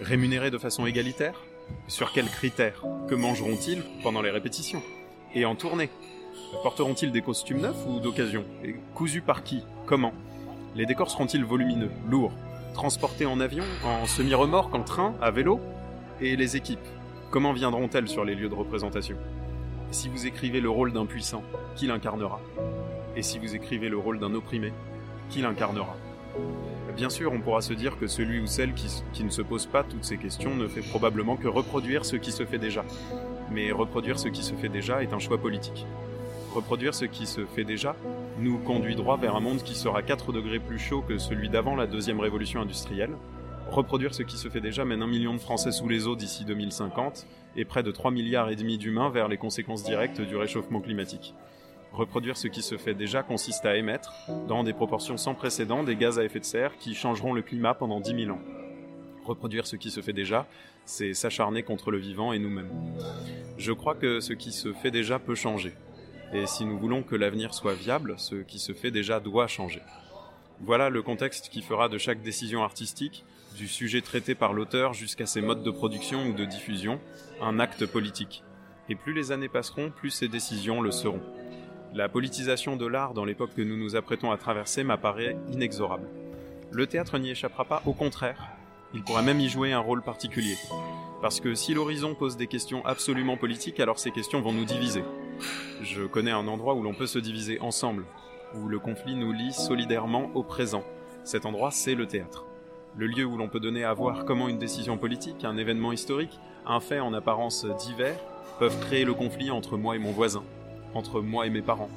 Rémunérés de façon égalitaire? Sur quels critères? Que mangeront-ils pendant les répétitions? Et en tournée? Porteront-ils des costumes neufs ou d'occasion? Et cousus par qui? Comment? Les décors seront-ils volumineux, lourds? Transportés en avion, en semi-remorque, en train, à vélo? Et les équipes? Comment viendront-elles sur les lieux de représentation? Si vous écrivez le rôle d'un puissant, qui l'incarnera? Et si vous écrivez le rôle d'un opprimé, qui l'incarnera Bien sûr, on pourra se dire que celui ou celle qui, qui, ne se pose pas toutes ces questions ne fait probablement que reproduire ce qui se fait déjà. Mais reproduire ce qui se fait déjà est un choix politique. Reproduire ce qui se fait déjà nous conduit droit vers un monde qui sera 4 degrés plus chaud que celui d'avant la deuxième révolution industrielle. Reproduire ce qui se fait déjà mène un million de Français sous les eaux d'ici 2050 et près de 3 milliards et demi d'humains vers les conséquences directes du réchauffement climatique. Reproduire ce qui se fait déjà consiste à émettre, dans des proportions sans précédent, des gaz à effet de serre qui changeront le climat pendant 10 000 ans. Reproduire ce qui se fait déjà, c'est s'acharner contre le vivant et nous-mêmes. Je crois que ce qui se fait déjà peut changer. Et si nous voulons que l'avenir soit viable, ce qui se fait déjà doit changer. Voilà le contexte qui fera de chaque décision artistique, du sujet traité par l'auteur jusqu'à ses modes de production ou de diffusion, un acte politique. Et plus les années passeront, plus ces décisions le seront. La politisation de l'art dans l'époque que nous nous apprêtons à traverser m'apparaît inexorable. Le théâtre n'y échappera pas, au contraire, il pourra même y jouer un rôle particulier. Parce que si l'horizon pose des questions absolument politiques, alors ces questions vont nous diviser. Je connais un endroit où l'on peut se diviser ensemble, où le conflit nous lie solidairement au présent. Cet endroit, c'est le théâtre. Le lieu où l'on peut donner à voir comment une décision politique, un événement historique, un fait en apparence divers, peuvent créer le conflit entre moi et mon voisin, entre moi et mes parents,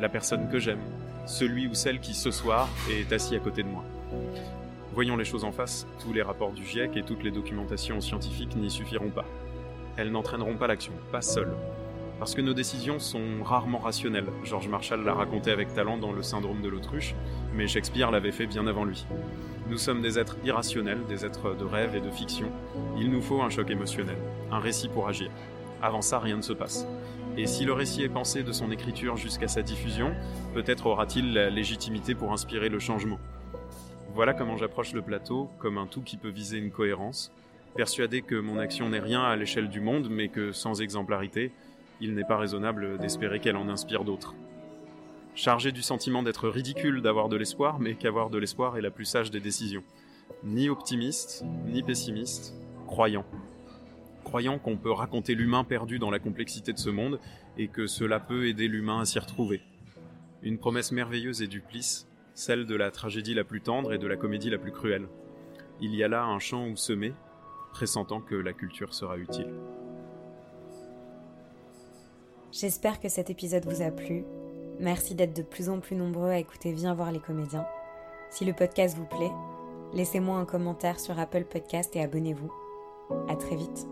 la personne que j'aime, celui ou celle qui ce soir est assis à côté de moi. Voyons les choses en face, tous les rapports du GIEC et toutes les documentations scientifiques n'y suffiront pas. Elles n'entraîneront pas l'action, pas seules. Parce que nos décisions sont rarement rationnelles. George Marshall l'a raconté avec talent dans Le syndrome de l'autruche, mais Shakespeare l'avait fait bien avant lui. Nous sommes des êtres irrationnels, des êtres de rêve et de fiction. Il nous faut un choc émotionnel, un récit pour agir. Avant ça, rien ne se passe. Et si le récit est pensé de son écriture jusqu'à sa diffusion, peut-être aura-t-il la légitimité pour inspirer le changement. Voilà comment j'approche le plateau, comme un tout qui peut viser une cohérence, persuadé que mon action n'est rien à l'échelle du monde, mais que sans exemplarité, il n'est pas raisonnable d'espérer qu'elle en inspire d'autres. Chargé du sentiment d'être ridicule d'avoir de l'espoir, mais qu'avoir de l'espoir est la plus sage des décisions. Ni optimiste, ni pessimiste, croyant croyant qu'on peut raconter l'humain perdu dans la complexité de ce monde et que cela peut aider l'humain à s'y retrouver. Une promesse merveilleuse et duplice, celle de la tragédie la plus tendre et de la comédie la plus cruelle. Il y a là un champ où semer, pressentant que la culture sera utile. J'espère que cet épisode vous a plu. Merci d'être de plus en plus nombreux à écouter Viens voir les comédiens. Si le podcast vous plaît, laissez-moi un commentaire sur Apple Podcast et abonnez-vous. À très vite.